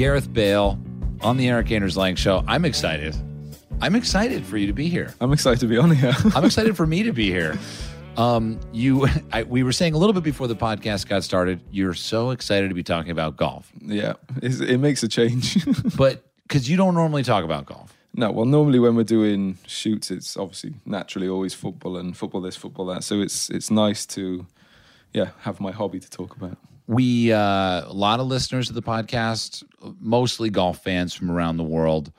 Gareth Bale on the Erik Anders Lang Show. I'm excited. I'm excited for you to be here. I'm excited to be on here. I'm excited for me to be here. Um, you, I, we were saying a little bit before the podcast got started. You're so excited to be talking about golf, yeah, it's, it makes a change. but because you don't normally talk about golf. no, well, normally when we're doing shoots, it's obviously naturally always football and football this, football that. So it's it's nice to, yeah, have my hobby to talk about. We uh, a lot of listeners of the podcast, mostly golf fans from around the world.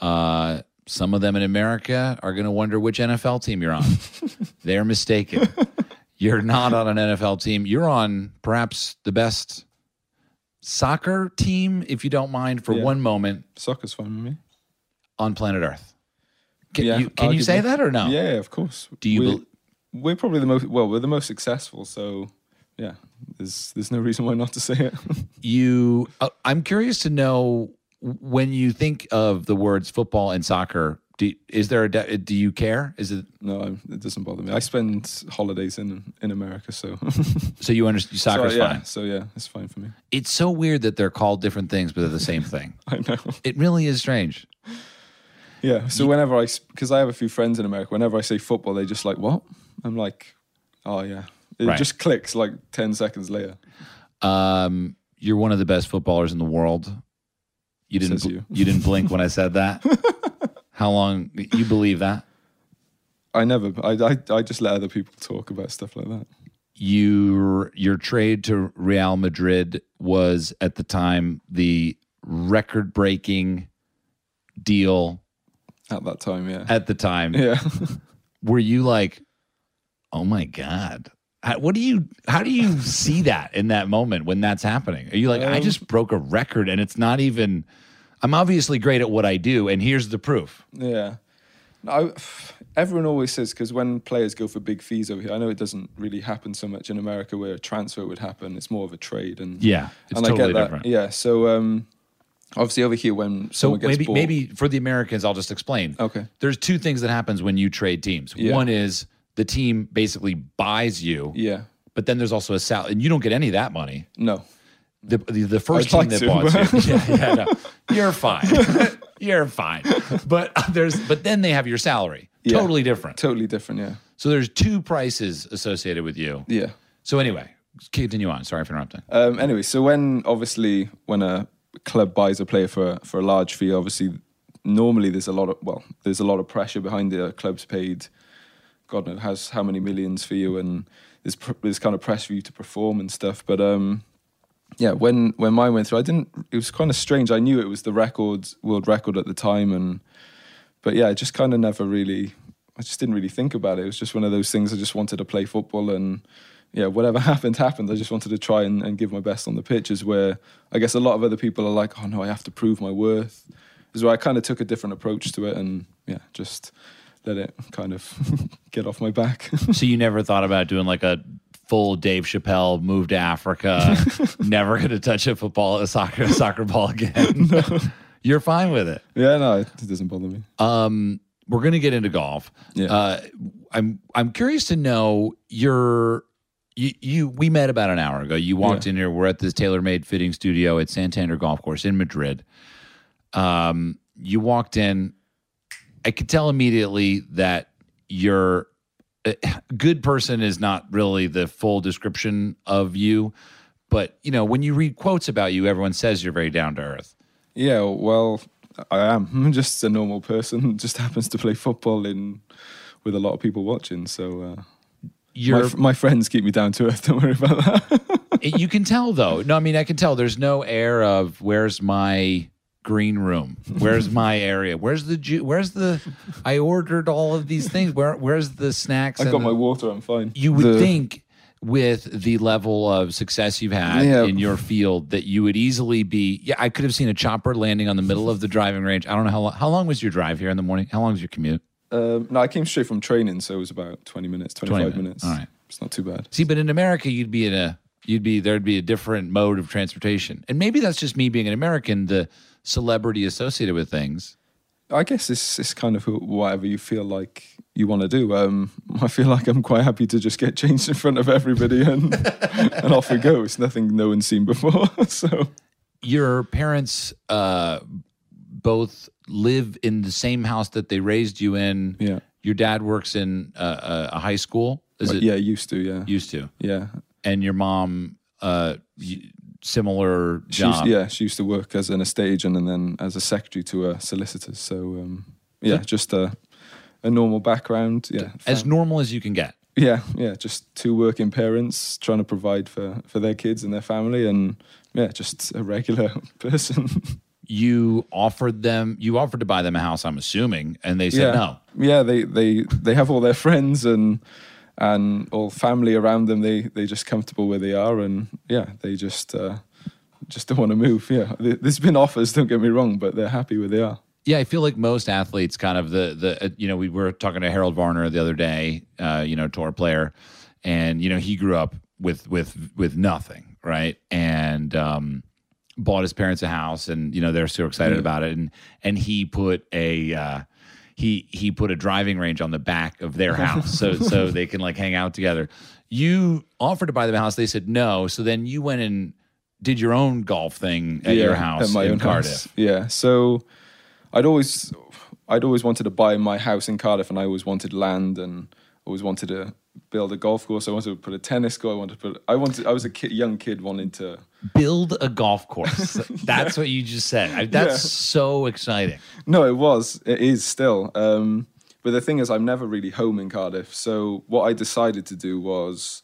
Uh, some of them in America are going to wonder which NFL team you're on. They're mistaken. You're not on an NFL team. You're on perhaps the best soccer team, if you don't mind, for Yeah. one moment Soccer's fine with me. on planet Earth. Can Yeah, you can you say that or no? Yeah, of course. Do you We're, bel- we're probably the most well. We're the most successful. So yeah, there's there's no reason why not to say it. you uh, i'm curious to know when you think of the words football and soccer do, is there a de- do you care is it no, I'm- it doesn't bother me. I spend holidays in in America, so so you understand soccer's so, yeah, fine So yeah, it's fine for me. it's so weird that they're called different things but they're the same thing I know. it really is strange Yeah. So whenever I, because I have a few friends in America, whenever I say football, they just like, what? I'm like, oh yeah. It Right. just clicks like 10 seconds later. um you're one of the best footballers in the world you didn't bl- you. you didn't blink when i said that how long you believe that I never, I, I, I just let other people talk about stuff like that. your your trade to Real Madrid was at the time the record breaking deal At that time, yeah. at the time. yeah. Were you like, oh my god? How, what do you? How do you see that in that moment when that's happening? Are you like, I Um, just broke a record and it's not even. I'm obviously great at what I do, and here's the proof. Yeah. I, everyone always says because when players go for big fees over here, I know it doesn't really happen so much in America where a transfer would happen. It's more of a trade, and Yeah, it's and totally I get that. different. Yeah. So um, obviously over here when So someone gets maybe bought, maybe for the Americans, I'll just explain. okay, There's two things that happens when you trade teams. Yeah. One is the team basically buys you, yeah, but then there's also a sal, and you don't get any of that money. no, The the, the first I'd team like that to, bought you, yeah, yeah, no, you're fine, you're fine. But there's but then they have your salary, Yeah. totally different. totally different. Yeah, So there's two prices associated with you. yeah. So anyway, continue on. Sorry for interrupting. Um, anyway, so when obviously when a club buys a player for for a large fee, obviously normally there's a lot of well, there's a lot of pressure behind the club's paid. God knows has how many millions for you, and pr- there's kind of press for you to perform and stuff. But um, yeah, when when mine went through, I didn't. It was kind of strange. I knew it was the record, world record at the time, and but yeah, I just kind of never really. I just didn't really think about it. It was just one of those things. I just wanted to play football, and yeah, whatever happened happened. I just wanted to try and, and give my best on the pitches. Where I guess a lot of other people are like, "Oh no, I have to prove my worth." Is where I kind of took a different approach to it, and yeah, just let it kind of get off my back. So you never thought about doing like a full Dave Chappelle move to Africa, never going to touch a football, a soccer, a soccer ball again. You're fine with it. yeah, no, it doesn't bother me. Um, we're going to get into golf. Yeah. Uh, I'm I'm curious to know your you, you we met about an hour ago. You walked Yeah. in here. We're at this TaylorMade fitting studio at Santander Golf Course in Madrid. Um, you walked in. I could tell immediately that you're a good person is not really the full description of you, but you know when you read quotes about you, everyone says you're very down to earth. Yeah, well, I am I'm just a normal person. Just happens to play football in with a lot of people watching. So uh, my, f- my friends keep me down to earth. Don't worry about that. You can tell though. No, I mean I can tell. There's no air of where's my green room? Where's my area? Where's the ju- Where's the? I ordered all of these things. Where Where's the snacks? I got the- my water. I'm fine. you would The- think with the level of success you've had Yeah. in your field that you would easily be. Yeah, I could have seen a chopper landing on the middle of the driving range. I don't know how long. How long was your drive here in the morning? How long was your commute? Um, no, I came straight from training, so it was about 20 minutes, 25 minutes. minutes. All right. It's not too bad. See, but in America, you'd be in a you'd be there'd be a different mode of transportation, and maybe that's just me being an American, the celebrity associated with things. I guess it's it's kind of whatever you feel like you want to do. Um, I feel like I'm quite happy to just get changed in front of everybody and and off we go. It's nothing no one's seen before. so your parents uh, both live in the same house that they raised you in. Yeah. Your dad works in uh, a, high school. Is it yeah, used to. Yeah, used to? yeah. And your mom, uh, y- similar She used, job. yeah, she used to work as an estate agent and then as a secretary to a solicitor. So um, yeah, just a a normal background. Yeah, As fam- normal as you can get. yeah, yeah. Just two working parents trying to provide for for their kids and their family, and yeah, just a regular person. You offered them. You offered to buy them a house. I'm assuming, and they said yeah, no. yeah. They they they have all their friends and and all family around them. They they just comfortable where they are, and yeah, they just. Uh, just don't want to move. Yeah, There- there's been offers. Don't get me wrong, but they're happy where they are. Yeah, I feel like most athletes kind of the the uh, you know we were talking to Harold Varner the other day, uh, you know, tour player, and you know he grew up with with with nothing, right? And um, bought his parents a house, and you know they're so excited Yeah. about it, and and he put a. He he put a driving range on the back of their house so so they can like hang out together. You offered to buy them a house, they said no. So then you went and did your own golf thing at your house at my in own Cardiff. house. Yeah. So I'd always I'd always wanted to buy my house in Cardiff and I always wanted land and always wanted to build a golf course. I wanted to put a tennis court. I wanted to put I wanted I was a kid, young kid wanting to build a golf course. That's what you just said. I, that's Yeah. so exciting. No, it was. It is still. Um, but the thing is, I'm never really home in Cardiff. So what I decided to do was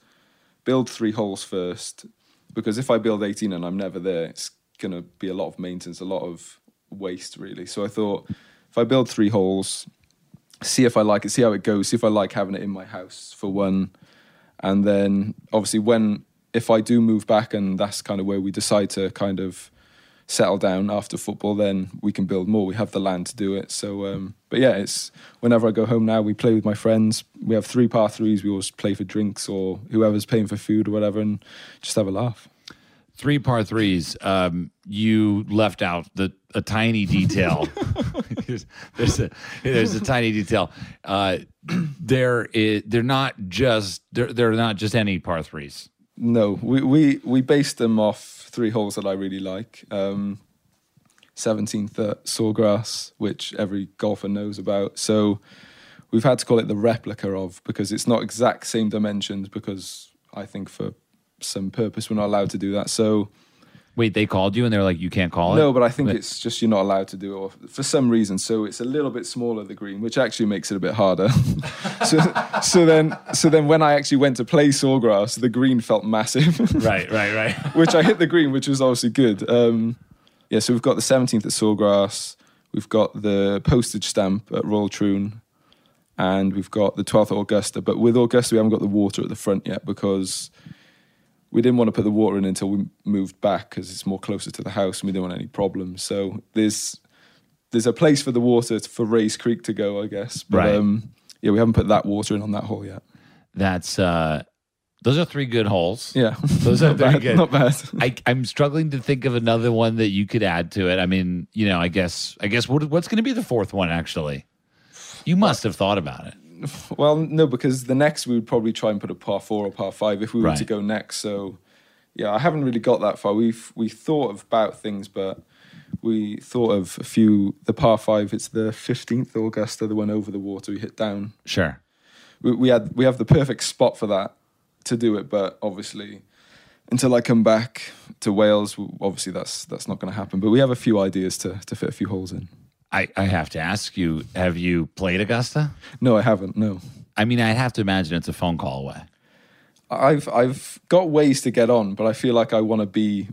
build three holes first, because if I build 18 and I'm never there, it's gonna be a lot of maintenance, a lot of waste, really. So I thought, if I build three holes, see if I like it, see how it goes, see if I like having it in my house for one, and then obviously when if I do move back and that's kind of where we decide to kind of settle down after football, then we can build more. We have the land to do it. So, um, but yeah, it's whenever I go home now, we play with my friends. We have three par threes. We always play for drinks or whoever's paying for food or whatever, and just have a laugh. Three par threes. Um, you left out the a tiny detail. there's, there's a there's a tiny detail. Uh, they're they're not just they're they're not just any par threes. No, we we we based them off three holes that I really like. Um, 17th at Sawgrass, which every golfer knows about. So we've had to call it the replica of because it's not exact same dimensions because I think for some purpose we're not allowed to do that. So Wait, they called you and they're like, you can't call it. no, but I think But- it's just you're not allowed to do it for some reason. So it's a little bit smaller the green, which actually makes it a bit harder. so, so then, so then when I actually went to play Sawgrass, the green felt massive, right, right, right. which I hit the green, which was obviously good. Um, yeah, so we've got the 17th at Sawgrass, we've got the postage stamp at Royal Troon, and we've got the 12th at Augusta. But with Augusta, we haven't got the water at the front yet because we didn't want to put the water in until we moved back because it's more closer to the house and we didn't want any problems. So there's there's a place for the water for Rae's Creek to go, I guess. But Right. um, yeah, we haven't put that water in on that hole yet. That's uh, those are three good holes. Yeah, Those are very good. Not bad. I, I'm struggling to think of another one that you could add to it. I mean, you know, I guess, I guess, what, what's going to be the fourth one? Actually, you must have thought about it. Well, no, because the next we would probably try and put a par four or par five if we were Right. to go next. So, yeah, I haven't really got that far. We've we thought of about things, but we thought of a few. The par five, it's the fifteenth Augusta, the one over the water we hit down. Sure. We, we had we have the perfect spot for that to do it, but obviously. Until I come back to Wales, obviously that's that's not going to happen. But we have a few ideas to to fit a few holes in. I, I have to ask you: Have you played Augusta? No, I haven't. No, I mean, I'd have to imagine it's a phone call away. I've I've got ways to get on, but I feel like I want to be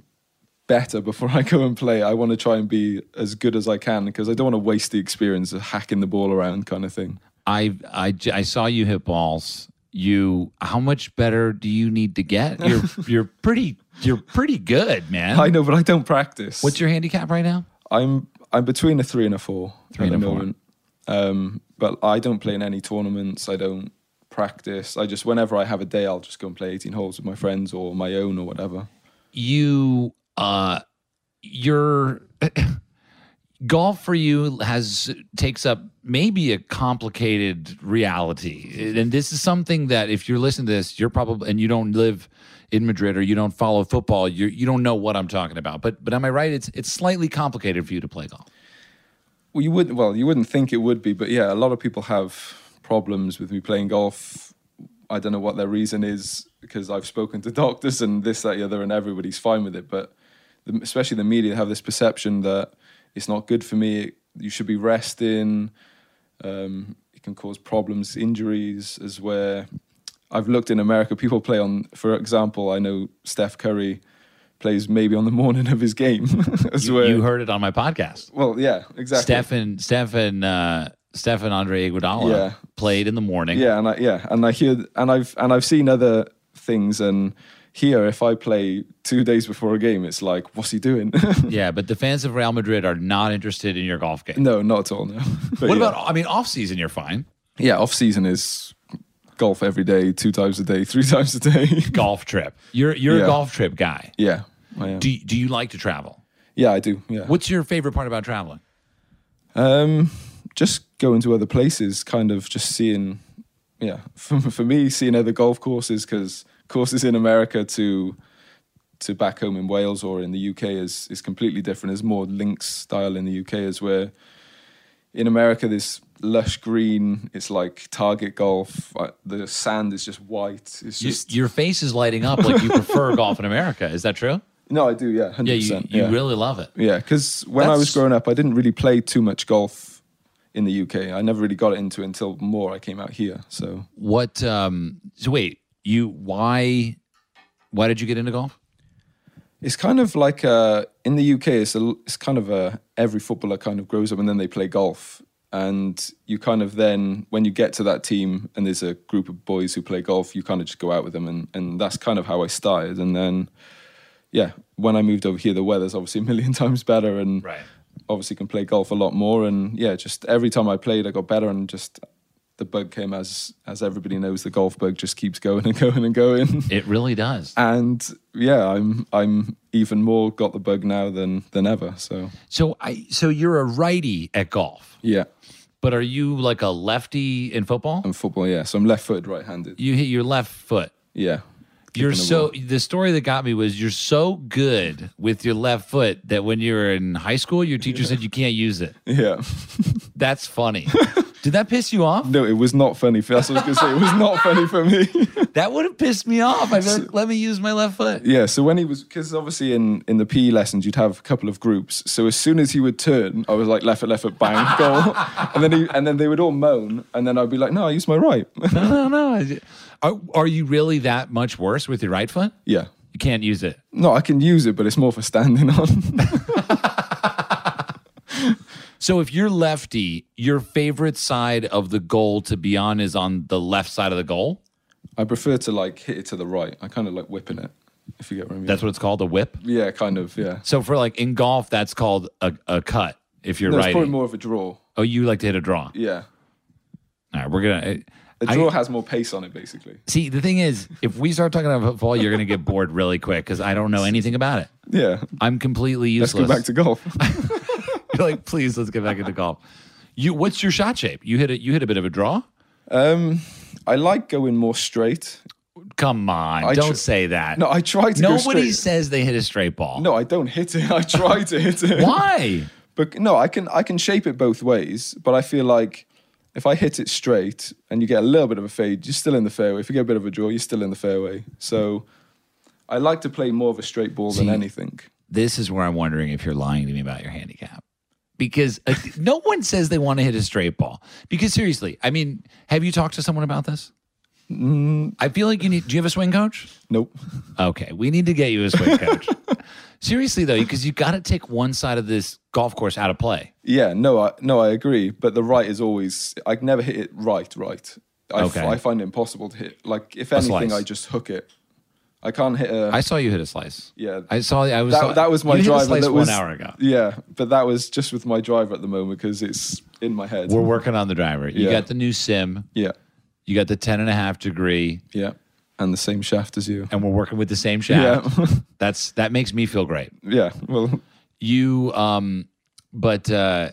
better before I go and play. I want to try and be as good as I can because I don't want to waste the experience of hacking the ball around kind of thing. I I saw you hit balls. You, how much better do you need to get? You're you're pretty you're pretty good, man. I know, but I don't practice. What's your handicap right now? I'm I'm between a three and a four Three at the moment. Um, but I don't play in any tournaments. I don't practice. I just whenever I have a day, I'll just go and play 18 holes with my friends or my own or whatever. you uh you're golf for you has takes up maybe a complicated reality and this is something that if you're listening to this you're probably and you don't live in madrid or you don't follow football you you don't know what i'm talking about but but am i right it's it's slightly complicated for you to play golf Well, you wouldn't. Well, you wouldn't think it would be, but yeah, a lot of people have problems with me playing golf. I don't know what their reason is because I've spoken to doctors and this, that, the other, and everybody's fine with it. But the, especially the media have this perception that it's not good for me. You should be resting. Um, it can cause problems, injuries, as where I've looked in America. People play on, for example, I know Steph Curry plays maybe on the morning of his game. as you, where, you heard it on my podcast well, yeah, exactly. stefan stefan uh stefan andre iguodala Yeah. played in the morning Yeah, and I, yeah, and I hear, and I've and I've seen other things, and here, if I play two days before a game, it's like, what's he doing? yeah but the fans of real madrid are not interested in your golf game no, not at all. No. What yeah. about i mean off season you're fine yeah? Off season is golf every day, two times a day, three times a day. golf trip you're you're a golf trip guy yeah, do, do you like to travel yeah, I do. Yeah. What's your favorite part about traveling? Um, just going to other places, kind of just seeing, yeah, for, for me, seeing other golf courses because courses in America to to back home in Wales or in the UK is is completely different. There's more links style in the UK as where in America there's lush green. It's like target golf. Uh, The sand is just white. It's You, just your face is lighting up like you prefer golf in America. Is that true? no, I do. Yeah, hundred Yeah, you, you yeah. really love it. Yeah, because when I was growing up, I didn't really play too much golf in the UK. I never really got into it until more I came out here. So What? Um, so wait, you why? Why did you get into golf? it's kind of like uh, in the UK, it's a, it's kind of a every footballer kind of grows up and then they play golf, and you kind of then when you get to that team and there's a group of boys who play golf, you kind of just go out with them, and and that's kind of how I started, and then yeah, when I moved over here, the weather's obviously a million times better, and Right. obviously can play golf a lot more. And yeah just every time i played i got better and just the bug came as as everybody knows the golf bug just keeps going and going and going It really does. and yeah i'm i'm even more got the bug now than than ever so So I so you're a righty at golf, yeah but are you like a lefty in football? in football yeah so i'm left-footed right-handed You hit your left foot. yeah You're so ball. the story that got me was you're so good with your left foot that when you were in high school, your teacher said you can't use it. yeah That's funny. Did that piss you off? no it was not funny that's what i was gonna say it was not funny for me That would have pissed me off. I'd be like, let me use my left foot. Yeah, so when he was, because obviously in, in the PE lessons you'd have a couple of groups. So as soon as he would turn, I was like left foot, left foot, bang, goal, and then he, and then they would all moan, and then I'd be like, no, I use my right. No, no, no. Are, are you really that much worse with your right foot? yeah, You can't use it. no, I can use it, but it's more for standing on. So if you're lefty, your favorite side of the goal to be on is on the left side of the goal. I prefer to like hit it to the right. I kind of like whipping it, if you get what I mean. That's what it's called, a whip. yeah, kind of. Yeah, So for like in golf, that's called a, a cut. If you're no, it's probably more of a draw. oh, you like to hit a draw. Yeah, All right, we're gonna. a I- draw has more pace on it, basically. See, the thing is, if we start talking about football, you're gonna get bored really quick because I don't know anything about it. Yeah, I'm completely useless. let's go back to golf. You're like, please, let's get back into golf. You, what's your shot shape? You hit a, you hit a bit of a draw. um, I like going more straight. Come on, I don't tr- say that. No, I try to Nobody says they hit a straight ball. No, I don't hit it. I try to hit it. Why? But no, I can I can shape it both ways. But I feel like if I hit it straight and you get a little bit of a fade, you're still in the fairway. If you get a bit of a draw, you're still in the fairway. So I like to play more of a straight ball than anything. This is where I'm wondering if you're lying to me about your handicap. Because uh, no one says they want to hit a straight ball. Because seriously, I mean, have you talked to someone about this? Mm. I feel like you need. Do you have a swing coach? Nope. Okay, we need to get you a swing coach. Seriously though, because you got to take one side of this golf course out of play. Yeah, no, I, no, I agree. But the right is always I can never hit it right, right. I, f- Okay. I find it impossible to hit. Like if A anything, slice. I just hook it. I can't hit a. I saw you hit a slice. yeah, I saw. I was. that, that was my you hit a driver. that one was hour ago. Yeah, but that was just with my driver at the moment because it's in my head. We're working on the driver. You Yeah. got the new sim. yeah, You got the 10 and a half degree, yeah, and the same shaft as you. and we're working with the same shaft. Yeah, That's that makes me feel great. yeah. Well, You um but uh,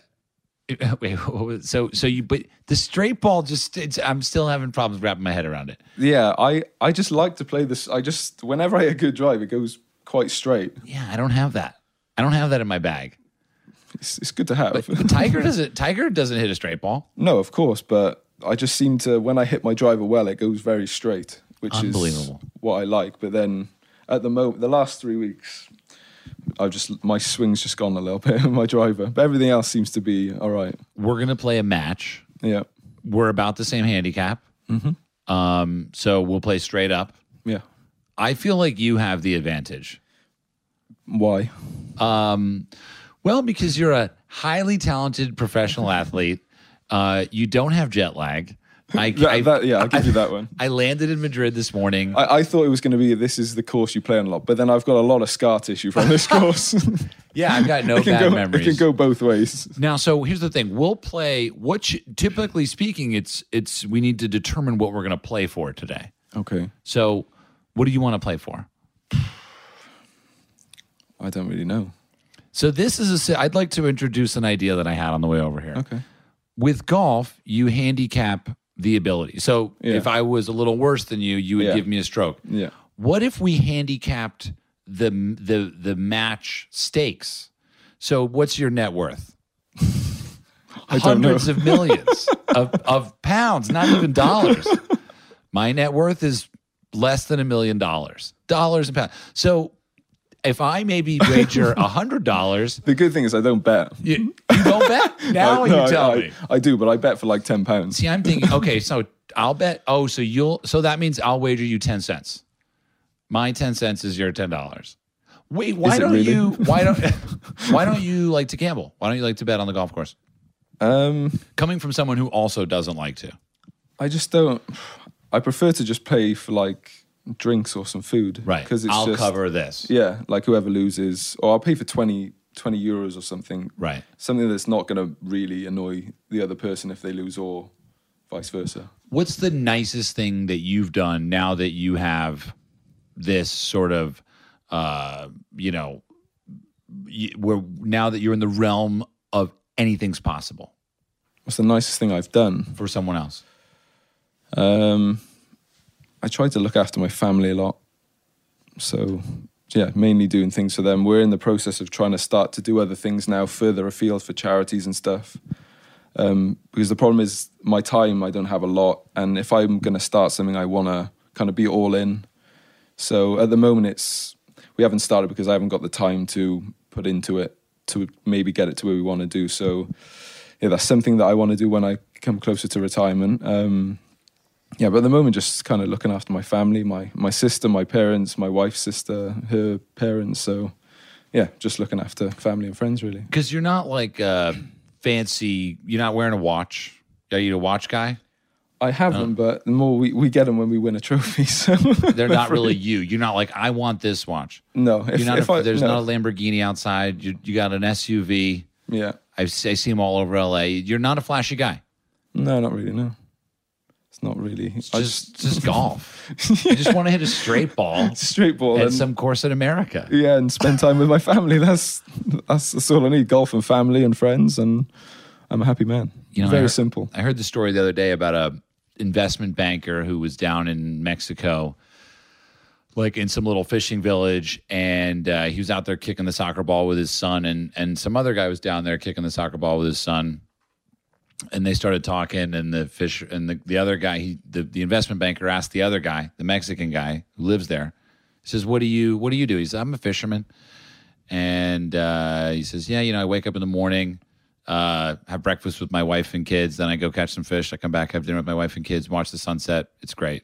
wait, so so you but the straight ball just it's, I'm still having problems wrapping my head around it. Yeah, I, I just like to play this. I just, whenever I get a good drive, it goes quite straight. Yeah, I don't have that. I don't have that in my bag. It's, it's good to have. But Tiger doesn't. Tiger doesn't hit a straight ball. no, of course, but I just seem to, when I hit my driver well, it goes very straight, which Unbelievable. is what I like. But then at the moment, the last three weeks, I've just, my swing's just gone a little bit my driver. But everything else seems to be all right. We're gonna play a match. Yeah. We're about the same handicap. Mm-hmm. Um, so we'll play straight up. Yeah. I feel like you have the advantage. Why? Um, well, because you're a highly talented professional athlete. Uh, you don't have jet lag. I, That, I, that, yeah, I'll give you that one. I landed in Madrid this morning. I, I thought it was going to be this is the course you play on a lot, but then I've got a lot of scar tissue from this course. yeah, I've got no it, bad go, it can go both ways. Now, so here's the thing: we'll play. What sh- typically speaking, it's it's we need to determine what we're going to play for today. Okay. So, what do you want to play for? I don't really know. So this is a. I'd like to introduce an idea that I had on the way over here. Okay. With golf, you handicap the ability. So Yeah. if I was a little worse than you, you would Yeah. give me a stroke. Yeah. What if we handicapped the the the match stakes? So what's your net worth? I don't know. Hundreds of millions of, of pounds, not even dollars. My net worth is less than a million dollars. Dollars and pounds. So if I maybe wager a hundred dollars, The good thing is I don't bet. you, you don't bet. Now I, you no, I- tell I, me. I do, but I bet for like ten pounds. See, I'm thinking, okay, so I'll bet. Oh, so you'll. So that means I'll wager you ten cents. My ten cents is your ten dollars. Wait, why don't really? you? Why don't? why don't you like to gamble? Why don't you like to bet on the golf course? Um, Coming from someone who also doesn't like to. I just don't. I prefer to just pay for like drinks or some food. Right. Because it's I'll just, cover this. Yeah, like whoever loses, or I'll pay for 20, 20 euros or something. Right. Something that's not going to really annoy the other person if they lose, or vice versa. What's the nicest thing that you've done now that you have this sort of, uh, you know, where now that you're in the realm of anything's possible What's the nicest thing I've done? for someone else? Um, I try to look after my family a lot. So, yeah, mainly doing things for them. We're in the process of trying to start to do other things now, further afield for charities and stuff. Um, because the problem is my time, I don't have a lot. And if I'm going to start something, I want to kind of be all in. So at the moment, it's we haven't started because I haven't got the time to put into it to maybe get it to where we want to do. So, yeah, that's something that I want to do when I come closer to retirement. Um, yeah, but at the moment, just kind of looking after my family, my my sister, my parents, my wife's sister, her parents. So, yeah, just looking after family and friends, really. Because you're not like uh, fancy. You're not wearing a watch. Are you a watch guy? I have them, but the more we, we get them when we win a trophy. So They're not really you. You're not like I want this watch. no. If, You're not. if a, I, there's no. not a Lamborghini outside. You, you got an SUV. yeah, I, see- I see them all over LA. You're not a flashy guy. no, not really. No, it's not really. It's I just just golf. I just want to hit a straight ball straight ball at and some course in America. yeah, and spend time with my family. That's that's, that's all I need. Golf and family and friends, and I'm a happy man. You know, I very heard- simple. I heard the story the other day about a investment banker who was down in Mexico, like in some little fishing village, and uh, he was out there kicking the soccer ball with his son, and and some other guy was down there kicking the soccer ball with his son, and they started talking, and the fish and the, the other guy, he the, the investment banker asked the other guy, the Mexican guy who lives there, he says, "What do you what do you do?" He says, "I'm a fisherman," and uh, he says, "Yeah, you know, I wake up in the morning." uh, have breakfast with my wife and kids. Then I go catch some fish. I come back, have dinner with my wife and kids, watch the sunset. It's great.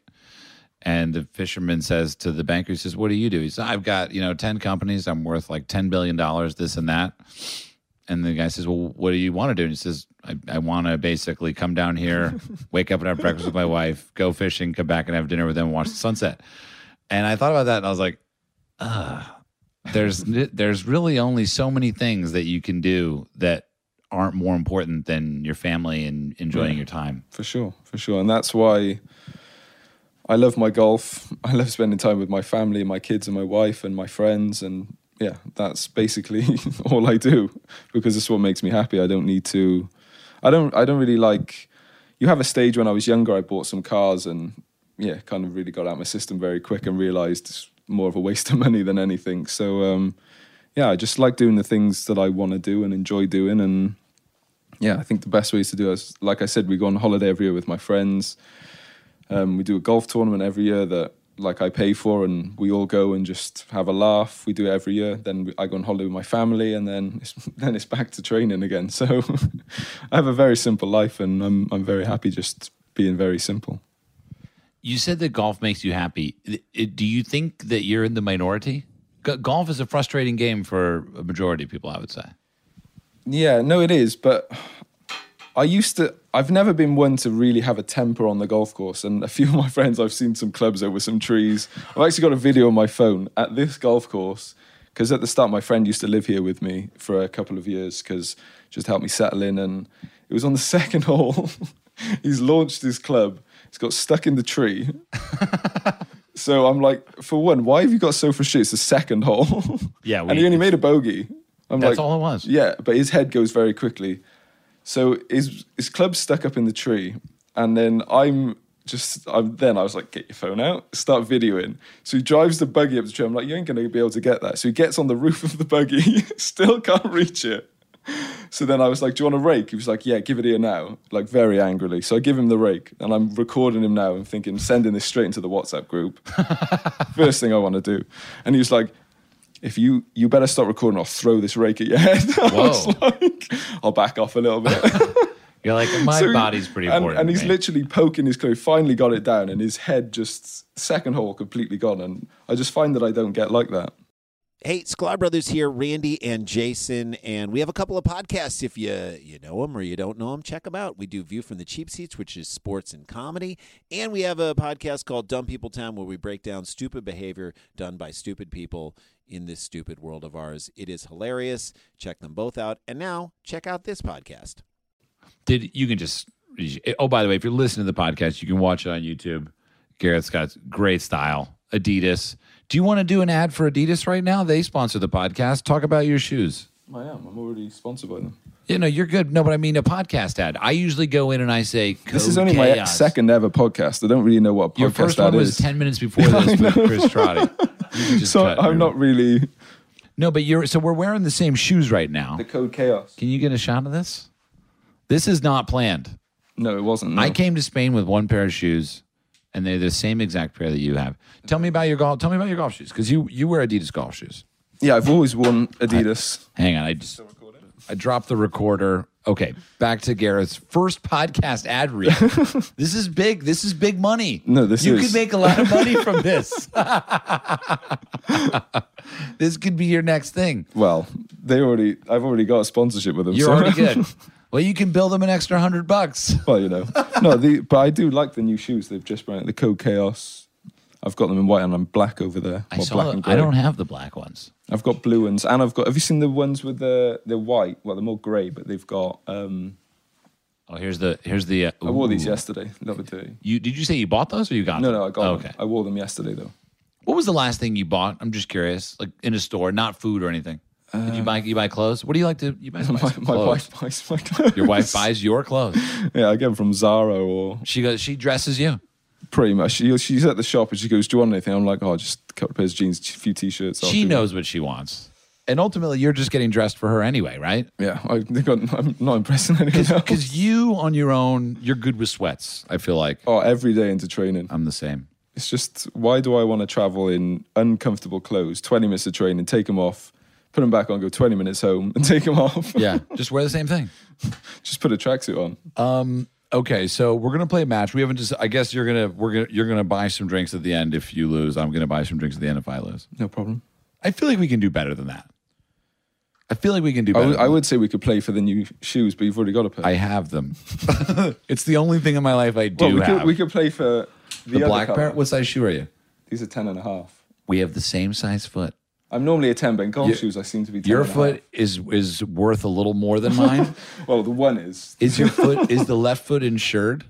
And the fisherman says to the banker, he says, What do you do? He says, I've got, you know, 10 companies. I'm worth like $10 billion, this and that. And the guy says, Well, what do you want to do? And he says, I, I want to basically come down here, wake up and have breakfast with my wife, go fishing, come back and have dinner with them watch the sunset. And I thought about that and I was like, ah, there's there's really only so many things that you can do that aren't more important than your family and enjoying Yeah. your time. For sure, for sure. And that's why I love my golf. I love spending time with my family, and my kids, and my wife, and my friends. And yeah, that's basically all I do because it's what makes me happy. I don't need to. I don't. I don't really like. You have a stage when I was younger. I bought some cars and yeah, kind of really got out my system very quick and realized it's more of a waste of money than anything. So um, yeah, I just like doing the things that I want to do and enjoy doing. And yeah, I think the best ways to do it is, like I said, we go on holiday every year with my friends. Um, we do a golf tournament every year that like I pay for, and we all go and just have a laugh. We do it every year. Then I go on holiday with my family, and then it's, then it's back to training again. So I have a very simple life, and I'm I'm very happy just being very simple. You said that golf makes you happy. Do you think that you're in the minority? Golf is a frustrating game for a majority of people, I would say. Yeah, no, it is. But I used to. I've never been one to really have a temper on the golf course. And a few of my friends, I've seen some clubs over some trees. I've actually got a video on my phone at this golf course because at the start, my friend used to live here with me for a couple of years because just helped me settle in. And it was on the second hole. He's launched his club. It's got stuck in the tree. So I'm like, for one, why have you got so frustrated? It's the second hole. Yeah, and he only made a bogey. I'm That's like, all it was. Yeah, but his head goes very quickly. So his his club's stuck up in the tree, and then I'm just I'm then I was like, get your phone out, start videoing. So he drives the buggy up the tree. I'm like, you ain't gonna be able to get that. So he gets on the roof of the buggy, still can't reach it. So then I was like, do you want a rake? He was like, yeah, give it here now, like very angrily. So I give him the rake, and I'm recording him now and thinking, sending this straight into the WhatsApp group. First thing I want to do. And he was like, if you you better stop recording, I'll throw this rake at your head. I was Whoa. like, I'll back off a little bit. You're like, my So body's pretty and, important. And he's me. literally poking his clue. Finally got it down, and his head just second hole completely gone. And I just find that I don't get like that. Hey, Sklar Brothers here, Randy and Jason, and we have a couple of podcasts. If you you know them or you don't know them, check them out. We do View from the Cheap Seats, which is sports and comedy, and we have a podcast called Dumb People Town, where we break down stupid behavior done by stupid people in this stupid world of ours. It is hilarious. Check them both out, and now check out this podcast. Did you can just? Oh, by the way, if you're listening to the podcast, you can watch it on YouTube. Gareth's got great style. Adidas. Do you want to do an ad for Adidas right now? They sponsor the podcast. Talk about your shoes. I am. I'm already sponsored by them. Yeah, no, you're good. No, but I mean a podcast ad. I usually go in and I say, This is "Code only my second ever podcast. I don't really know what a podcast Your first that one was ten minutes before this with Chris Trotty. You can just so cut I'm your- not really No, but you're. So we're wearing the same shoes right now. the code chaos. Can you get a shot of this? This is not planned. No, it wasn't. no. I came to Spain with one pair of shoes, and they're the same exact pair that you have. Tell me about your golf. Tell me about your golf shoes because you you wear Adidas golf shoes. Yeah, I've always worn Adidas. Hang on, I just I dropped the recorder. Okay, back to Gareth's first podcast ad read. this is big. This is big money. No, this you is- could make a lot of money from this. this could be your next thing. Well, they already. I've already got a sponsorship with them. You're so- already good. Well, you can build them an extra hundred bucks. well, you know, no, the, but I do like the new shoes they've just brought. The Code Chaos. I've got them in white and I'm black over there. I or saw. black and I don't have the black ones. I've got blue ones, and I've got. Have you seen the ones with the the white? Well, they're more grey, but they've got. um Oh, here's the here's the. Uh, I wore these yesterday. Love it dirty. You did you say you bought those or you got No, them? no, I got okay. them. I wore them yesterday though. What was the last thing you bought? I'm just curious. Like in a store, not food or anything. did you buy you buy clothes? What do you like to you buy? Uh, My, some my wife buys my clothes. Your wife buys your clothes. yeah, I get them from Zara or She goes. She dresses you. Pretty much. She, she's at the shop and she goes, "Do you want anything?" I'm like, "Oh, just a couple of pairs of jeans, a few t-shirts." I'll she do knows what she wants, and ultimately, you're just getting dressed for her anyway, right? Yeah, I think I'm, I'm not impressing anyone else. Because you on your own, you're good with sweats. I feel like Oh, every day into training. I'm the same. It's just why do I want to travel in uncomfortable clothes? Twenty minutes of training, take them off, put them back on, go twenty minutes home, and take them off. Yeah, just wear the same thing. just put a tracksuit on. Um. Okay, so we're gonna play a match. We haven't just. I guess you're gonna. We're gonna. You're gonna buy some drinks at the end if you lose. I'm gonna buy some drinks at the end if I lose. No problem. I feel like we can do better than that. I feel like we can do I better. would- than I that. would say we could play for the new shoes, but you've already got a pair. I have them. it's the only thing in my life I do well, we have. could, we could play for the, the other black colour. pair. What size shoe are you? These are ten and a half. We have the same size foot. I'm normally a ten, but in golf Your- shoes I seem to be. 10 Your and a foot half. is is worth a little more than mine. Well, the one is. is your foot is the left foot insured?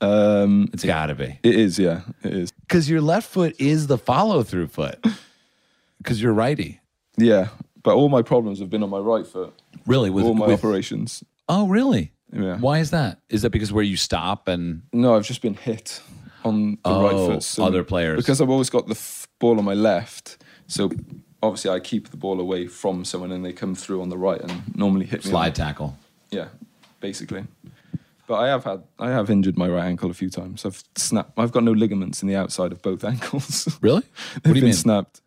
Um, It's got to be it is. Yeah, it is. because your left foot is the follow through foot. Because you're righty. Yeah, but all my problems have been on my right foot. Really? With, all my with- operations. oh, really? Yeah. Why is that? Is that because where you stop and No, I've just been hit on the Oh, right foot. other players. Because I've always got the f- ball on my left. So obviously I keep the ball away from someone and they come through on the right and normally hit me. slide tackle? Yeah, basically. But I have had I have injured my right ankle a few times. I've snapped. I've got no ligaments in the outside of both ankles. Really? They've What do you been mean? snapped.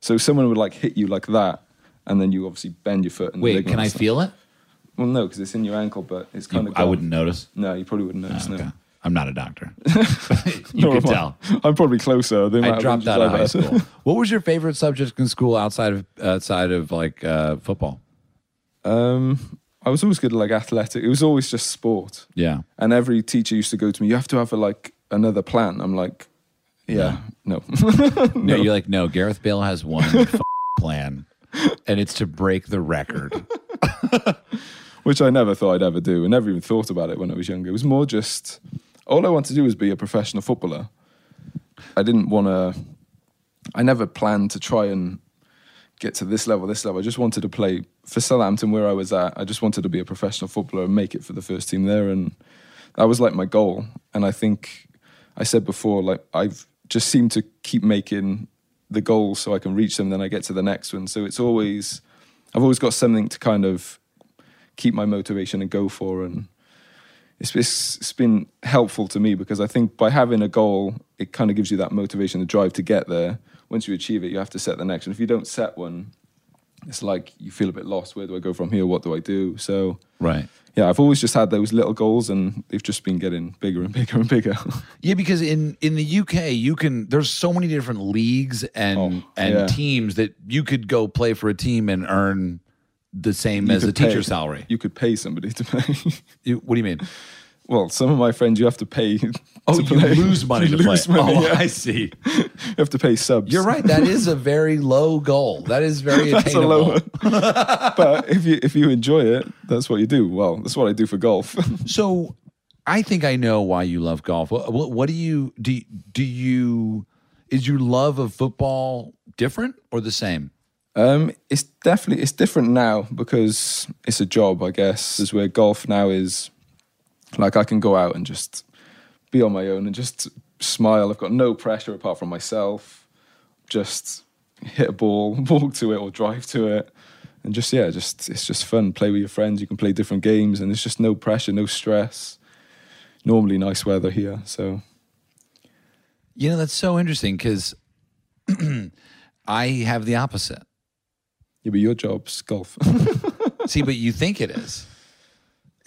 So someone would like hit you like that, and then you obviously bend your foot. And Wait, can I feel it? Well, no, because it's in your ankle, but it's kind You- of. I wouldn't notice. No, you probably wouldn't notice. Oh, okay. no. I'm not a doctor. you can tell. I'm probably closer. than I dropped out of high school. What was your favorite subject in school outside of outside of like uh, football? um, I was always good at like athletic. It was always just sport, Yeah. and every teacher used to go to me. You have to have a, like another plan. I'm like, yeah, no. No, you're like, no, Gareth Bale has one f- plan, and it's to break the record. which I never thought I'd ever do. I never even thought about it when I was younger. It was more just all I wanted to do was be a professional footballer. I didn't want to. I never planned to try and get to this level, this level. I just wanted to play for Southampton where I was at. I just wanted to be a professional footballer and make it for the first team there, and that was like my goal. And I think I said before, like I've just seemed to keep making the goals so I can reach them. Then I get to the next one. So it's always I've always got something to kind of keep my motivation and go for and it's, it's, it's been helpful to me because I think by having a goal, it kind of gives you that motivation, the drive to get there. Once you achieve it, you have to set the next one. If you don't set one, it's like you feel a bit lost. Where do I go from here? What do I do? So, Right. yeah, I've always just had those little goals and they've just been getting bigger and bigger and bigger. Yeah, because in in the UK, you can. There's so many different leagues and Oh, and yeah. teams that you could go play for a team and earn the same You as a teacher pay- salary. You could pay somebody to play. You- what do you mean? well, some of my friends, you have to pay. Oh, to you lose money You to lose play. money, oh, yeah. I see. You have to pay subs. You're right. That is a very low goal. That is very That's a low one. but if you if you enjoy it, that's what you do. Well, that's what I do for golf. So, I think I know why you love golf. What, what, what do you do? Do you is your love of football different or the same? Um, it's definitely it's different now because it's a job, I guess. Is where golf now is like I can go out and just be on my own and just smile. I've got no pressure apart from myself. Just hit a ball, walk to it, or drive to it. And just yeah, just it's just fun. Play with your friends. You can play different games, and there's just no pressure, no stress. Normally nice weather here, so You know, that's so interesting because I have the opposite. Yeah. But your job's golf. See, but you think it is.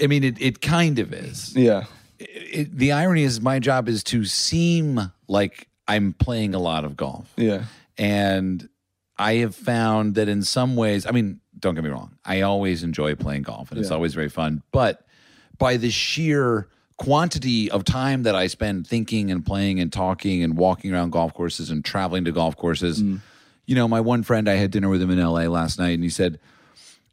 I mean, it, it kind of is. yeah, It, the irony is, my job is to seem like I'm playing a lot of golf. yeah, And I have found that in some ways, I mean, don't get me wrong, I always enjoy playing golf and it's always very fun. But by the sheer quantity of time that I spend thinking and playing and talking and walking around golf courses and traveling to golf courses, mm. You know, my one friend, I had dinner with him in LA last night and he said,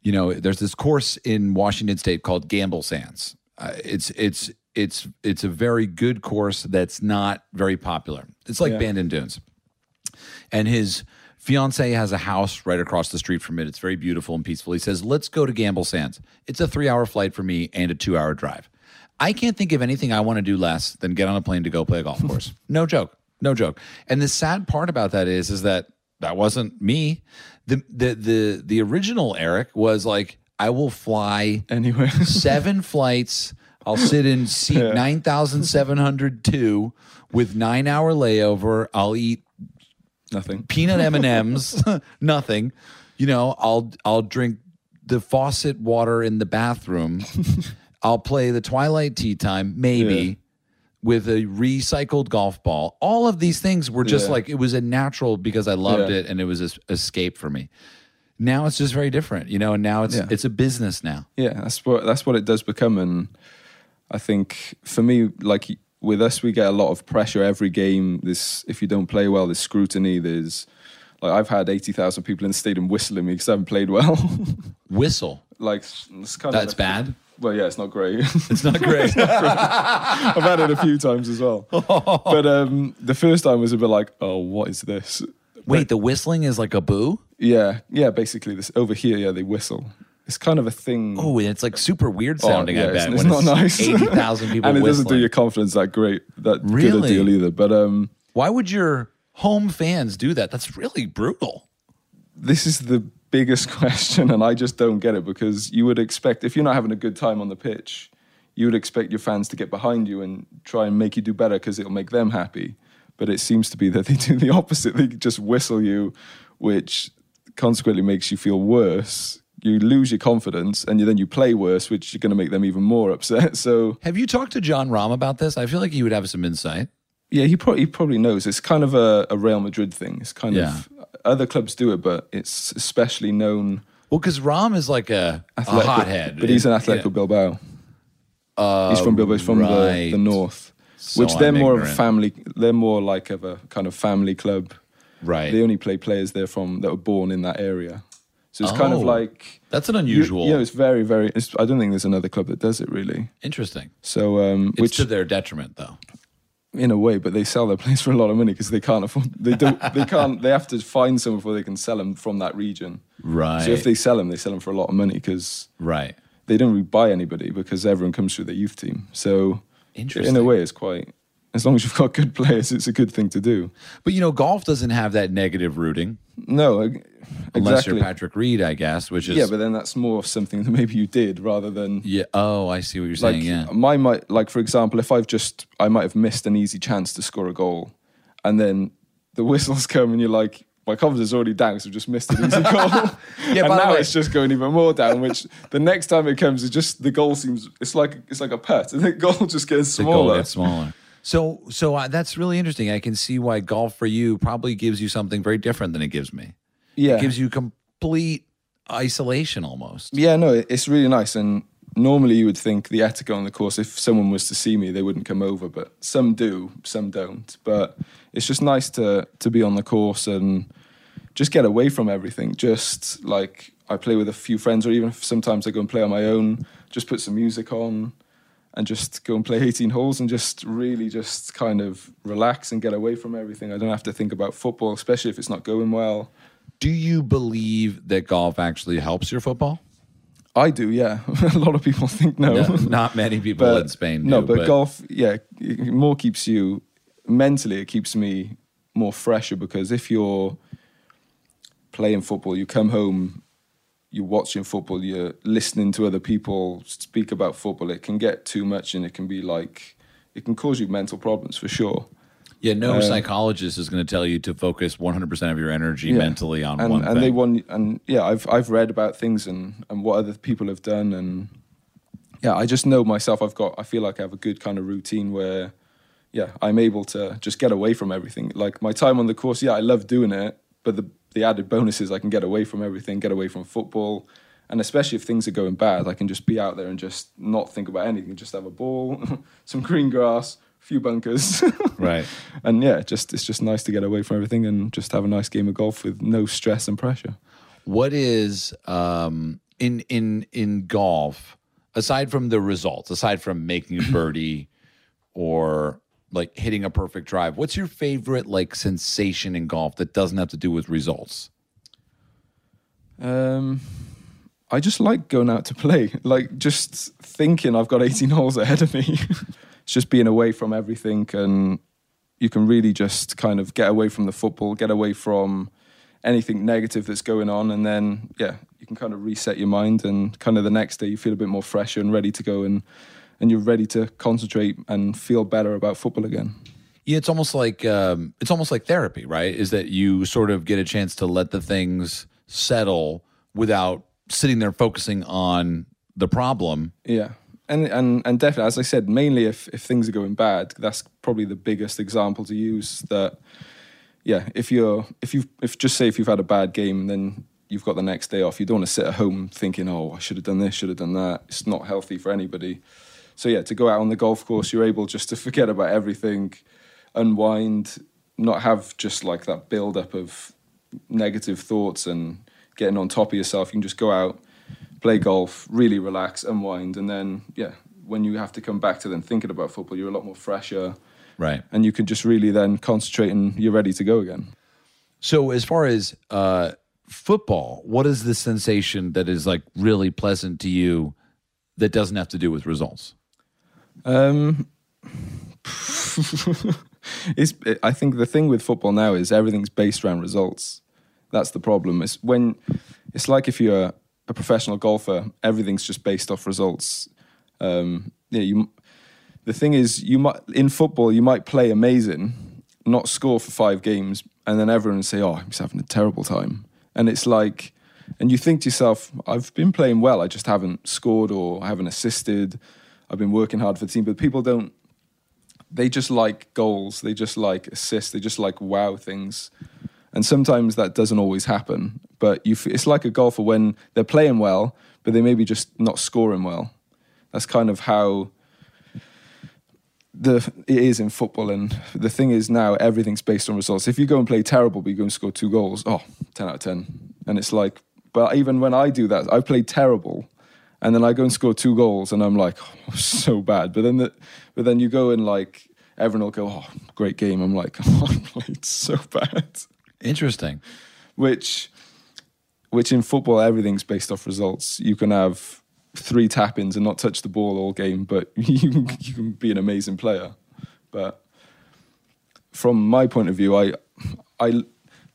you know, there's this course in Washington State called Gamble Sands. Uh, it's it's it's it's a very good course that's not very popular. It's like Yeah. Bandon Dunes and his fiance has a house right across the street from it. It's very beautiful and peaceful. He says, "Let's go to Gamble Sands. It's a three-hour flight for me and a two-hour drive. I can't think of anything I want to do less than get on a plane to go play a golf course. no joke, no joke. And the sad part about that is, is that that wasn't me. The the the the original Erik was like, I will fly Anyway, seven flights. I'll sit in seat nine thousand seven hundred two with nine hour layover. I'll eat nothing. peanut M and M's, nothing. You know, I'll I'll drink the faucet water in the bathroom. I'll play the twilight tea time, maybe. Yeah. With a recycled golf ball, all of these things were just Yeah. like it was a natural because I loved Yeah. it and it was an escape for me. Now it's just very different, you know. And now it's Yeah. it's a business now. Yeah, that's what that's what it does become, and I think for me, like with us, we get a lot of pressure every game. This if you don't play well, there's scrutiny. There's like I've had eighty thousand people in the stadium whistling me because I haven't played well. Whistle. like it's kind That's of bad. Well, yeah, it's not great. It's not great. I've had it a few times as well. but um, the first time was a bit like, oh, what is this? Wait, the whistling is like a boo? Yeah, yeah. Basically, this over here, yeah, they whistle. It's kind of a thing. Oh, and it's like super weird Oh, sounding, yeah, I it's, bet. it's when not nice. Eighty thousand people and it doesn't do whistling. your confidence that great, that good a Really? deal either. But um, Why would your home fans do that? That's really brutal. this is the biggest question, and I just don't get it because you would expect if you're not having a good time on the pitch, you would expect your fans to get behind you and try and make you do better because it'll make them happy. But it seems to be that they do the opposite. They just whistle you, which consequently makes you feel worse. You lose your confidence, and you, then you play worse, which is going to make them even more upset. So Have you talked to Jon Rahm about this? I feel like he would have some insight. Yeah, he probably he probably knows. It's kind of a, a Real Madrid thing. It's kind Yeah. of other clubs do it, but it's especially known. Well, because Rahm is like a, a hothead, but he's an athletic Atletico Bilbao. Uh, He's from Bilbao. He's from the, right. the north, So which they're I'm more of a family. They're more like of a kind of family club. right. They only play players there from that were born in that area. So it's kind of Oh. like That's an unusual. You know, it's very very. It's, I don't think there's another club that does it really. interesting. So um, It's which to their detriment, though. In a way, but they sell their players for a lot of money because they can't afford. They don't. They can't. They have to find someone before they can sell them from that region. Right. So if they sell them, they sell them for a lot of money because right. they don't really buy anybody because everyone comes through their youth team. So Interesting. in a way, it's quite. As long as you've got good players, it's a good thing to do. But you know, golf doesn't have that negative rooting, No, unless exactly. you're Patrick Reed, I guess, which is yeah, but then that's more of something that maybe you did rather than yeah. Oh, I see what you're like saying. Yeah. my might like for example, if I've just I might have missed an easy chance to score a goal, and then the whistles come and you're like. My confidence is already down because I've just missed an easy goal. Yeah, and now way- it's just going even more down. Which the next time it comes, it just the goal seems it's like it's like a pet, and the goal just gets the goal smaller. gets smaller. So, so uh, that's really interesting. I can see why golf for you probably gives you something very different than it gives me. yeah, It gives you complete isolation almost. Yeah, no, it's really nice. And normally you would think the etiquette on the course, if someone was to see me, they wouldn't come over, but some do, some don't. But it's just nice to to be on the course and just get away from everything. Just like I play with a few friends, or even sometimes I go and play on my own. Just put some music on. And just go and play 18 holes and just really just kind of relax and get away from everything. I don't have to think about football, especially if it's not going well. Do you believe that golf actually helps your football? I do, yeah. a lot of people think no. No, not many people in Spain do. No, but, golf, yeah, more keeps you mentally. It keeps me more fresher because if you're playing football, you come home, you're watching football, you're listening to other people speak about football. It can get too much, and it can be like it can cause you mental problems for sure. yeah, no uh, psychologist is going to tell you to focus 100% of your energy Yeah. mentally on and, one and thing. they want and yeah I've I've read about things and and what other people have done and yeah I just know myself I've got I feel like I have a good kind of routine where yeah I'm able to just get away from everything like my time on the course yeah I love doing it but the the added bonus is I can get away from everything get away from football and especially if things are going bad I can just be out there and just not think about anything just have a ball some green grass a few bunkers right. and yeah, just it's just nice to get away from everything and just have a nice game of golf with no stress and pressure. What is um, in in in golf aside from the results, aside from making a birdie or like hitting a perfect drive? What's your favorite like sensation in golf that doesn't have to do with results? Um, I just like going out to play, like just thinking I've got 18 holes ahead of me. it's just being away from everything, and you can really just kind of get away from the football, get away from anything negative that's going on, and then yeah, you can kind of reset your mind, and kind of the next day you feel a bit more fresher and ready to go, and and you're ready to concentrate and feel better about football again. Yeah, it's almost like um, it's almost like therapy, right? Is that you sort of get a chance to let the things settle without sitting there focusing on the problem. Yeah. And, and and definitely, as I said, mainly if, if things are going bad, that's probably the biggest example to use. That, yeah, if you're if you if just say if you've had a bad game, then you've got the next day off. You don't want to sit at home thinking, oh, I should have done this, should have done that. It's not healthy for anybody. So yeah, to go out on the golf course, you're able just to forget about everything, unwind, not have just like that build up of negative thoughts and getting on top of yourself. You can just go out, play golf, really relax, unwind, and then yeah, when you have to come back to then thinking about football, you're a lot more fresher, Right. and you can just really then concentrate and you're ready to go again. So as far as uh, football, what is the sensation that is like really pleasant to you that doesn't have to do with results? Um, I think the thing with football now is everything's based around results. That's the problem. It's when it's like if you're a professional golfer, everything's just based off results. Um, yeah, you. The thing is, you might in football you might play amazing, not score for five games, and then everyone say, "Oh, he's having a terrible time," and it's like, and you think to yourself, "I've been playing well, I just haven't scored or I haven't assisted. I've been working hard for the team." But people don't. They just like goals. They just like assists. They just like wow things and sometimes that doesn't always happen. But you, it's like a golfer when they're playing well, but they maybe just not scoring well. That's kind of how the it is in football. And the thing is now everything's based on results. If you go and play terrible, but you go and score two goals, oh, 10 out of 10. And it's like, but even when I do that, I play terrible. And then I go and score two goals, and I'm like, oh, so bad. But then, the, but then you go and like everyone will go, oh, great game. I'm like, oh, I played so bad. Interesting. Which, which in football, everything's based off results. You can have three tap ins and not touch the ball all game, but you can, you can be an amazing player. But from my point of view, I, I,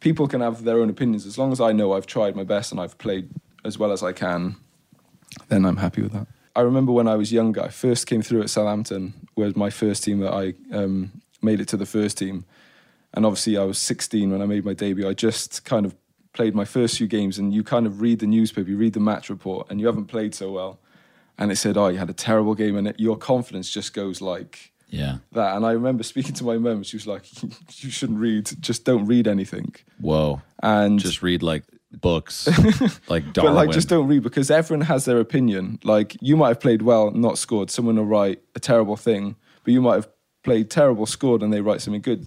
people can have their own opinions. As long as I know I've tried my best and I've played as well as I can, then I'm happy with that. I remember when I was younger, I first came through at Southampton, was my first team that I um, made it to the first team and obviously I was 16 when I made my debut. I just kind of played my first few games, and you kind of read the newspaper, you read the match report, and you haven't played so well. And it said, "Oh, you had a terrible game," and it, your confidence just goes like yeah that. And I remember speaking to my mum, she was like, "You shouldn't read. Just don't read anything." Whoa! And just read like books, like Darwin. but like just don't read because everyone has their opinion. Like you might have played well, not scored. Someone will write a terrible thing, but you might have played terrible, scored, and they write something good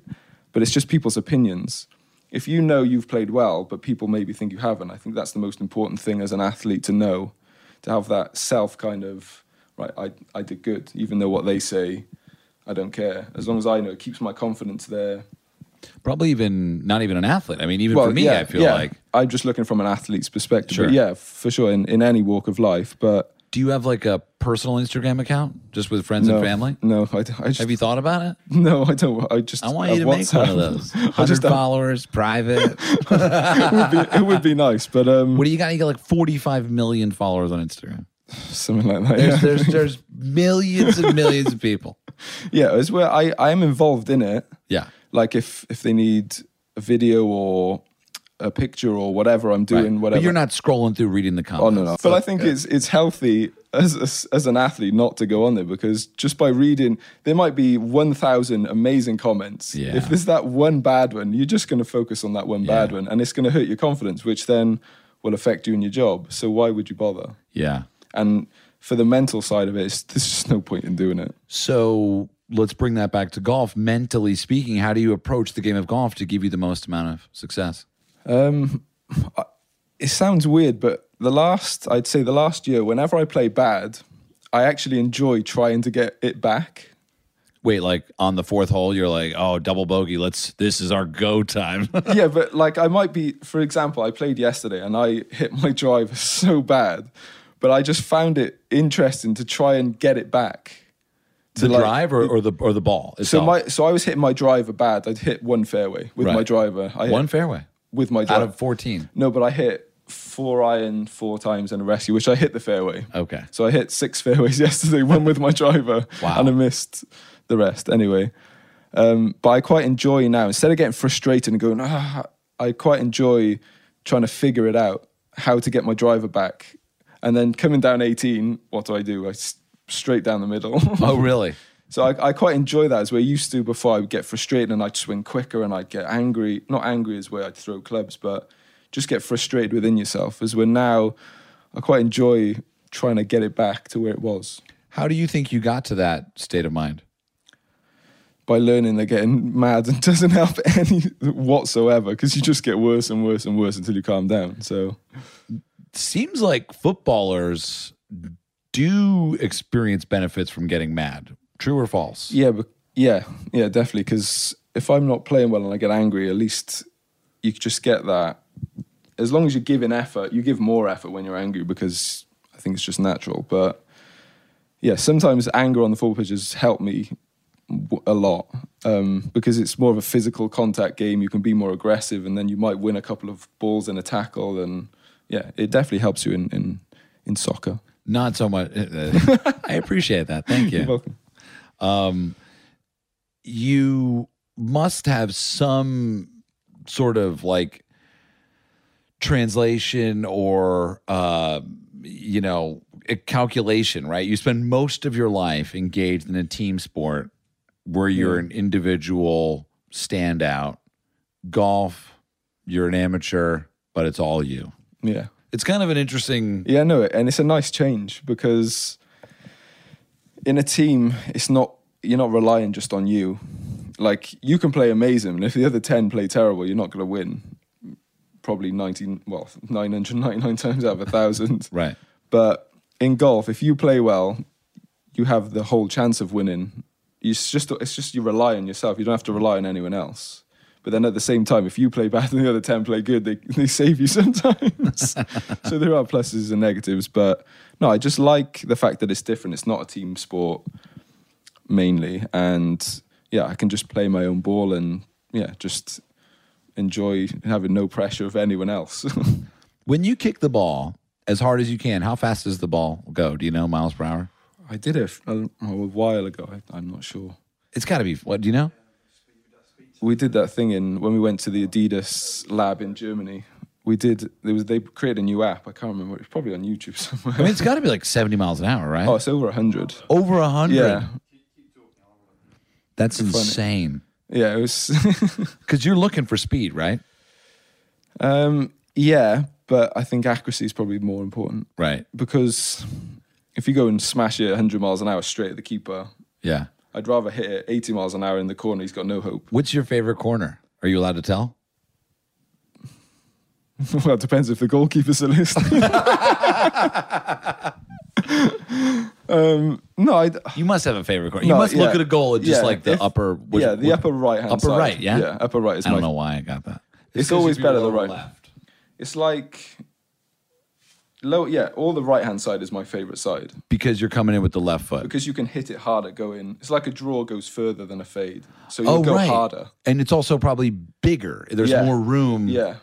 but it's just people's opinions. If you know you've played well, but people maybe think you haven't, I think that's the most important thing as an athlete to know, to have that self kind of, right, I, I did good, even though what they say, I don't care. As long as I know, it keeps my confidence there. Probably even not even an athlete. I mean, even well, for me, yeah, I feel yeah. like I'm just looking from an athlete's perspective. Sure. Yeah, for sure, in, in any walk of life. But do you have like a personal Instagram account just with friends no, and family? No, I, I just, have you thought about it? No, I don't. I just I want you to make one of those. Hundred followers, private. it, would be, it would be nice, but um, what do you got? You got like forty-five million followers on Instagram. Something like that. There's yeah. there's, there's millions and millions of people. Yeah, it's where I I am involved in it. Yeah, like if if they need a video or a picture or whatever I'm doing, right. whatever. But you're not scrolling through reading the comments. Oh no, no. But I think it's it's healthy as a, as an athlete not to go on there because just by reading, there might be one thousand amazing comments. Yeah. If there's that one bad one, you're just going to focus on that one yeah. bad one, and it's going to hurt your confidence, which then will affect you in your job. So why would you bother? Yeah. And for the mental side of it, there's just no point in doing it. So let's bring that back to golf. Mentally speaking, how do you approach the game of golf to give you the most amount of success? Um, it sounds weird, but the last, I'd say the last year, whenever I play bad, I actually enjoy trying to get it back. Wait, like on the fourth hole, you're like, oh, double bogey. Let's. This is our go time. yeah, but like I might be. For example, I played yesterday and I hit my driver so bad, but I just found it interesting to try and get it back. The like, drive or, or, the or the ball. Itself? So my so I was hitting my driver bad. I'd hit one fairway with right. my driver. I one fairway with my drive. Out of 14? No, but I hit four iron four times and a rescue, which I hit the fairway. Okay. So I hit six fairways yesterday, one with my driver, wow. and I missed the rest. Anyway, um, but I quite enjoy now, instead of getting frustrated and going, ah, I quite enjoy trying to figure it out, how to get my driver back. And then coming down 18, what do I do? I straight down the middle. oh, really? So I, I, quite enjoy that as we're used to before I would get frustrated and I'd swing quicker and I'd get angry. Not angry as where I'd throw clubs, but just get frustrated within yourself. As we're now, I quite enjoy trying to get it back to where it was. How do you think you got to that state of mind? By learning they're getting mad and doesn't help any whatsoever because you just get worse and worse and worse until you calm down. So, seems like footballers do experience benefits from getting mad True or false? Yeah, but yeah, yeah, definitely. Because if I'm not playing well and I get angry, at least you just get that. As long as you're giving effort, you give more effort when you're angry because I think it's just natural. But yeah, sometimes anger on the football pitch has helped me a lot um, because it's more of a physical contact game. You can be more aggressive, and then you might win a couple of balls in a tackle. And yeah, it definitely helps you in in, in soccer. Not so much. I appreciate that. Thank You're you. welcome. You must have some sort of like translation or uh, you know a calculation, right? You spend most of your life engaged in a team sport where you're an individual standout. Golf, you're an amateur, but it's all you. Yeah. It's kind of an interesting. Yeah, no, and it's a nice change because in a team, it's not you're not relying just on you. Like you can play amazing, and if the other ten play terrible, you're not going to win. Probably nineteen, well, nine hundred ninety nine times out of a thousand. Right. But in golf, if you play well, you have the whole chance of winning. It's just it's just you rely on yourself. You don't have to rely on anyone else. But then at the same time, if you play bad and the other ten play good, they they save you sometimes. so there are pluses and negatives. But no, I just like the fact that it's different. It's not a team sport mainly, and yeah, I can just play my own ball and yeah, just enjoy having no pressure of anyone else. When you kick the ball as hard as you can, how fast does the ball go? Do you know miles per hour? I did it a, a while ago. I, I'm not sure. It's got to be. What do you know? We did that thing in when we went to the Adidas lab in Germany. We did there was they created a new app. I can't remember. It's probably on YouTube somewhere. I mean, it's got to be like seventy miles an hour, right? oh, it's over hundred. Over a hundred. Yeah, That's funny. insane. yeah. It was. Because you're looking for speed, right? um, yeah, but I think accuracy is probably more important Right. because if you go and smash it 100 miles an hour straight at the keeper, Yeah. I'd rather hit it 80 miles an hour in the corner. He's got no hope. What's your favorite corner? Are you allowed to tell? well, it depends if the goalkeeper's still listening. um, no, I. You must have a favorite corner. You No, must look yeah. at a goal and just Yeah, like the if- upper. which- yeah, the upper right hand upper side. right, yeah? yeah, upper right is I don't my know why I got that. It's 'cause always be better the right. It's like low. Yeah, all the right hand side is my favorite side because you're coming in with the left foot. because you can hit it harder going. It's like a draw goes further than a fade, so you oh, go right. harder. And it's also probably bigger. There's Yeah. more room. Yeah,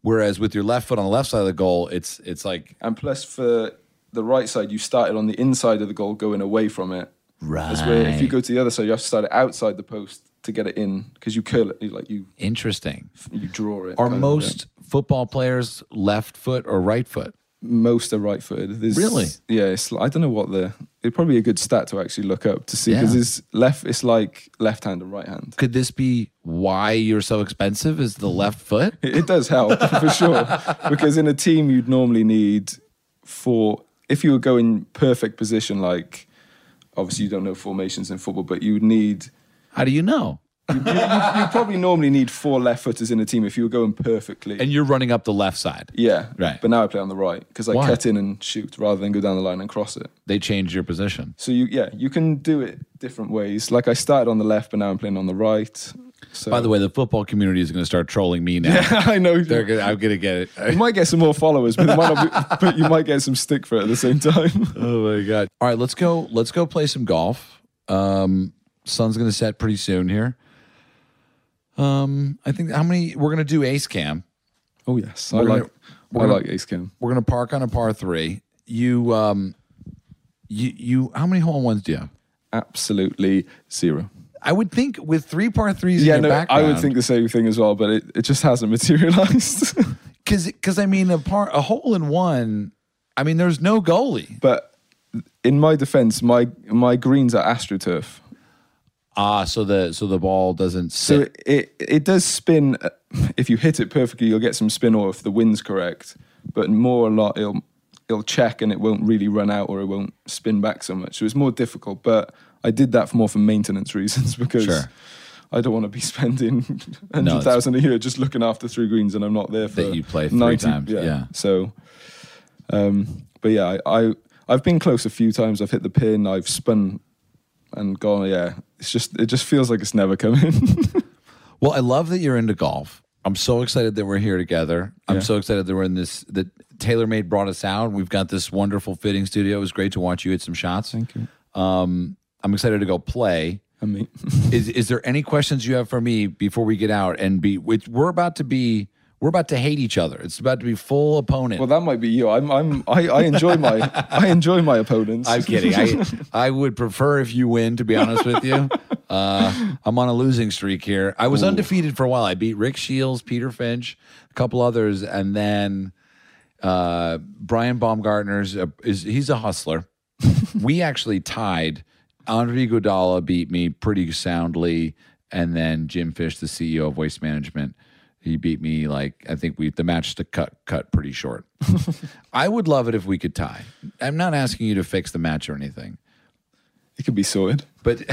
Whereas with your left foot on the left side of the goal, it's it's like and plus for the right side, you started on the inside of the goal, going away from it. right. Where if you go to the other side, you have to start it outside the post to get it in because you curl it, you like you Interesting. you draw it. Are of, most football players left foot or right foot? Most are right footed? There's, Really? Yeah, it's, I don't know what the. It'd probably be a good stat to actually look up to see because Yeah. it's left. It's like left hand and right hand. Could this be why you're so expensive? Is the left foot? It, it does help for sure because in a team you'd normally need four. If you were going perfect position, like obviously you don't know formations in football, but you would need. How do you know? You, you, you probably normally need four left footers in a team if you were going perfectly. And you're running up the left side. yeah, Right. But now I play on the right because I Why? cut in and shoot rather than go down the line and cross it. They change your position. So you, yeah, you can do it different ways. Like I started on the left, but now I'm playing on the right. So By the way, the football community is going to start trolling me now. Yeah, I know They're gonna, I'm going to get it. you might get some more followers, but, might not be, but you might get some stick for it at the same time. oh my god! All right, let's go. Let's go play some golf. Um, sun's going to set pretty soon here. Um, I think how many we're going to do ace cam. Oh yes, I We're gonna- like we're I gonna- like Ace Cam. We're going to park on a par three. You um, you you how many hole in ones do you have? Absolutely zero. I would think with three par threes Yeah, in your no, background. I would think the same thing as well, but it, it just hasn't materialized. because because I mean a par a hole in one. I mean, there's no goalie. but in my defense, my my greens are astroturf, Ah, so the so the ball doesn't so sit. it, it it does spin. uh, If you hit it perfectly, you'll get some spin, or if the wind's correct. But more a lot, it'll it'll check and it won't really run out, or it won't spin back so much. So it's more difficult. But I did that for more for maintenance reasons because. Sure. I don't want to be spending No, hundred thousand a year just looking after three greens, and I'm not there for That you play three 90 times, yeah. So, um, but yeah, I, I I've been close a few times. I've hit the pin. I've spun and gone. Yeah, it's just it just feels like it's never coming. Well, I love that you're into golf. I'm so excited that we're here together. I'm Yeah. so excited that we're in this. That TaylorMade brought us out. We've got this wonderful fitting studio. It was great to watch you hit some shots. Thank you. Um, I'm excited to go play. I mean, is is there any questions you have for me before we get out and be? Which we're about to be. We're about to hate each other. It's about to be full opponent. well, that might be you. I'm. I'm. I, I enjoy my. I enjoy my opponents. I'm kidding. I I would prefer if you win. To be honest with you, uh, I'm on a losing streak here. I was undefeated for a while. I beat Rick Shields, Peter Finch, a couple others, and then uh, Brian Baumgartner's a, is he's a hustler. we actually tied. Andre Iguodala beat me pretty soundly, and then Jim Fish, the CEO of Waste Management, he beat me like I think we the match to cut cut pretty short. I would love it if we could tie. I'm not asking you to fix the match or anything, it could be sorted. but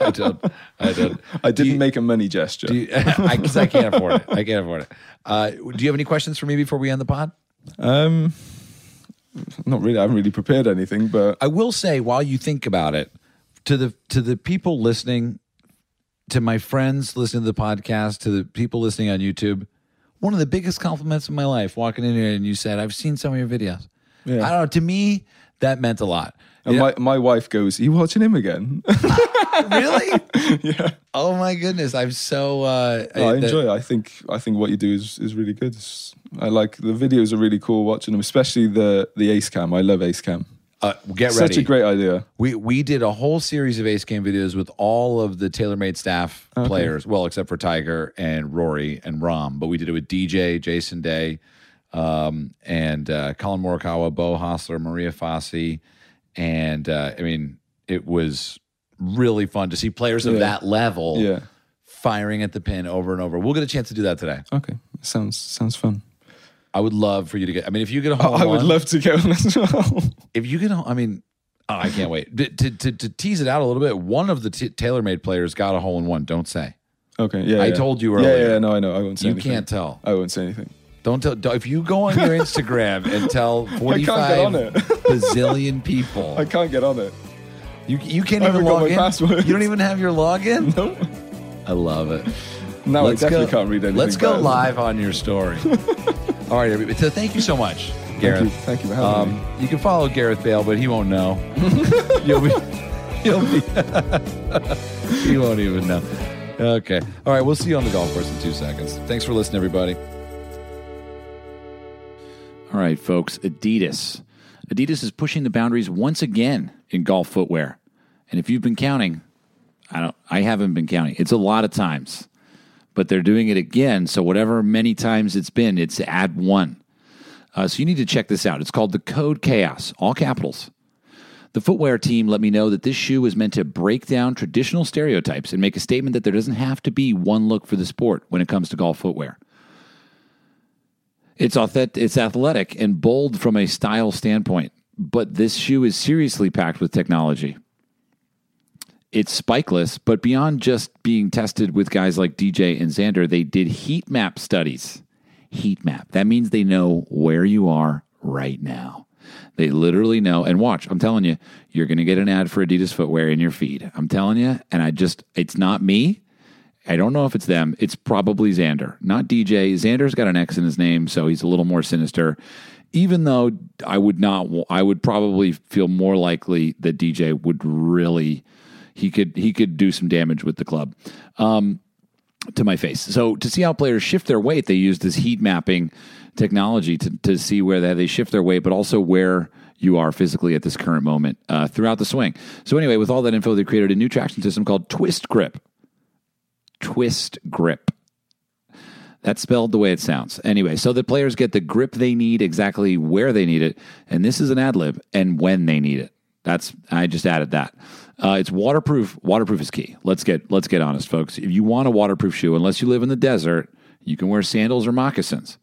I don't. I don't. I didn't you- make a money gesture. Do you, I, I can't afford it. I can't afford it. Uh, do you have any questions for me before we end the pod? um, not really. I haven't really prepared anything, but I will say, while you think about it, to the to the people listening, to my friends listening to the podcast, to the people listening on YouTube, one of the biggest compliments of my life walking in here and you said, "I've seen some of your videos." Yeah. I don't know. To me, that meant a lot. and Yeah. my my wife goes, "Are you watching him again?" really? yeah. Oh my goodness! I'm so. Uh, No, I that- enjoy it. I think I think what you do is is really good. It's- I like the videos are really cool watching them, especially the the Ace Cam. I love Ace Cam. Uh, get Such ready. Such a great idea. We we did a whole series of Ace Cam videos with all of the TaylorMade staff players, well, except for Tiger and Rory and Rahm. But we did it with DJ, Jason Day, um, and uh, Collin Morikawa, Beau Hossler, Maria Fassi, and uh, I mean, it was really fun to see players of Yeah. that level Yeah. firing at the pin over and over. We'll get a chance to do that today. Okay. Sounds sounds fun. I would love for you to get. I mean, if you get a oh, hole, I would love to go on as well. if you get, a- I mean, oh, I can't wait to, to, to, to tease it out a little bit. One of the t- TaylorMade players got a hole in one. Don't say. okay. Yeah. I yeah. told you earlier. Yeah. yeah. No, I know. I won't say. Anything. You anything. can't tell. I won't say anything. Don't tell. don't- If you go on your Instagram and tell get forty-five bazillion people, I can't get on it. you you can't I even log in. password. You don't even have your login. No. I love it. Now I definitely can't read anything. Let's go bad. live on your story. All right, everybody. So thank you so much, Thank Gareth. you. Thank you for having me. Um, you can follow Gareth Bale, but he won't know. You'll be, you'll be, he won't even know. Okay. All right. We'll see you on the golf course in two seconds. Thanks for listening, everybody. All right, folks. Adidas. Adidas is pushing the boundaries once again in golf footwear. And if you've been counting, I don't. I haven't been counting. It's a lot of times, but they're doing it again. So whatever many times it's been, it's add one. Uh, so you need to check this out. It's called the Code Chaos, all capitals. The footwear team let me know that this shoe is meant to break down traditional stereotypes and make a statement that there doesn't have to be one look for the sport when it comes to golf footwear. It's authentic, it's athletic and bold from a style standpoint, but this shoe is seriously packed with technology. It's spikeless, but beyond just being tested with guys like DJ and Xander, they did heat map studies. Heat map. That means they know where you are right now. They literally know. And watch, I'm telling you, you're going to get an ad for Adidas footwear in your feed. I'm telling you. And I just, it's not me. I don't know if it's them. It's probably Xander, not DJ. Xander's got an X in his name, so he's a little more sinister. Even though I would not, I would probably feel more likely that DJ would really, he could, he could do some damage with the club. Um, to my face. So to see how players shift their weight, they use this heat mapping technology to, to see where they, they shift their weight, but also where you are physically at this current moment uh, throughout the swing. So anyway, with all that info, they created a new traction system called Twist Grip. Twist Grip. That's spelled the way it sounds. Anyway, so the players get the grip they need exactly where they need it, and this is an ad lib, and when they need it. That's I just added that. Uh, it's waterproof. Waterproof is key. Let's get let's get honest, folks. If you want a waterproof shoe, unless you live in the desert, you can wear sandals or moccasins.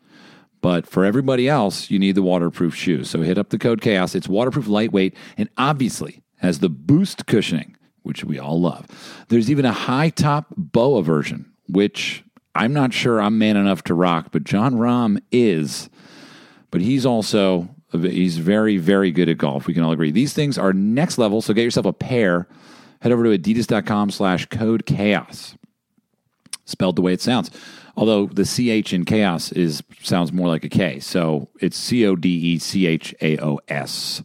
But for everybody else, you need the waterproof shoe. So hit up the code chaos. It's waterproof, lightweight, and obviously has the boost cushioning, which we all love. There's even a high top boa version, which I'm not sure I'm man enough to rock, but Jon Rahm is. But he's also he's very very good at golf. We can all agree. These things are next level. So get yourself a pair. Head over to adidas.com slash code chaos spelled the way it sounds. Although the CH in chaos is sounds more like a K. So it's C O D E C H A O S.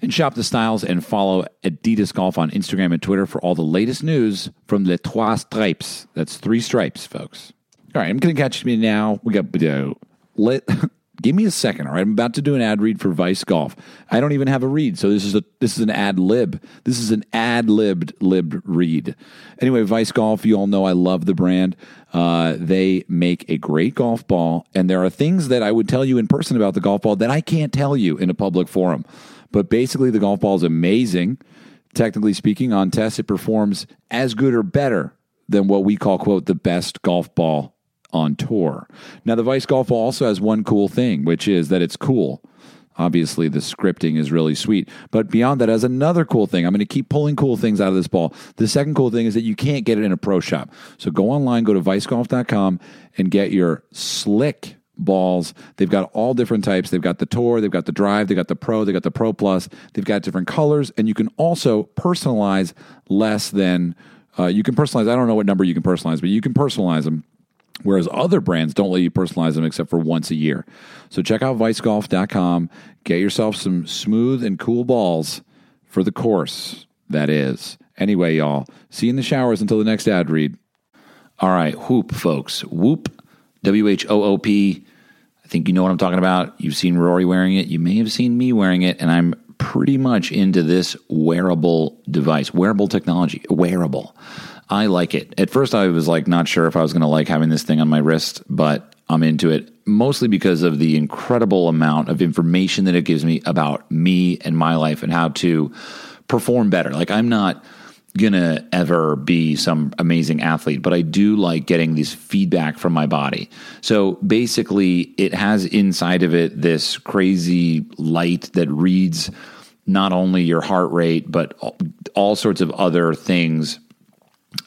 And shop the styles and follow Adidas Golf on Instagram and Twitter for all the latest news from Les Trois Stripes. That's three stripes, folks. All right, I'm going to catch me now. We got uh. Give me a second, all right? I'm about to do an ad read for Vice Golf. I don't even have a read, so this is a this is an ad lib. This is an ad libbed lib read. Anyway, Vice Golf, you all know I love the brand. Uh, they make a great golf ball, and there are things that I would tell you in person about the golf ball that I can't tell you in a public forum. But basically, the golf ball is amazing. Technically speaking, on tests, it performs as good or better than what we call, quote, the best golf ball on tour. Now, the Vice Golf also has one cool thing, which is that it's cool. Obviously, the scripting is really sweet. But beyond that, as another cool thing, I'm going to keep pulling cool things out of this ball. The second cool thing is that you can't get it in a pro shop. So go online, go to vicegolf.com, and get your slick balls. They've got all different types. They've got the Tour, they've got the Drive, they've got the Pro, they've got the Pro Plus. They've got different colors, and you can also personalize less than. Uh, you can personalize. I don't know what number you can personalize, but you can personalize them. Whereas other brands don't let you personalize them except for once a year. So check out vicegolf.com. Get yourself some smooth and cool balls for the course, that is. Anyway, y'all, see you in the showers until the next ad read. All right, Whoop, folks. Whoop, W H O O P. I think you know what I'm talking about. You've seen Rory wearing it. You may have seen me wearing it, and I'm pretty much into this wearable device, wearable technology, wearable. I like it. At first, I was like not sure if I was going to like having this thing on my wrist, but I'm into it mostly because of the incredible amount of information that it gives me about me and my life and how to perform better. Like, I'm not gonna ever be some amazing athlete, but I do like getting this feedback from my body. So basically, it has inside of it this crazy light that reads not only your heart rate, but all sorts of other things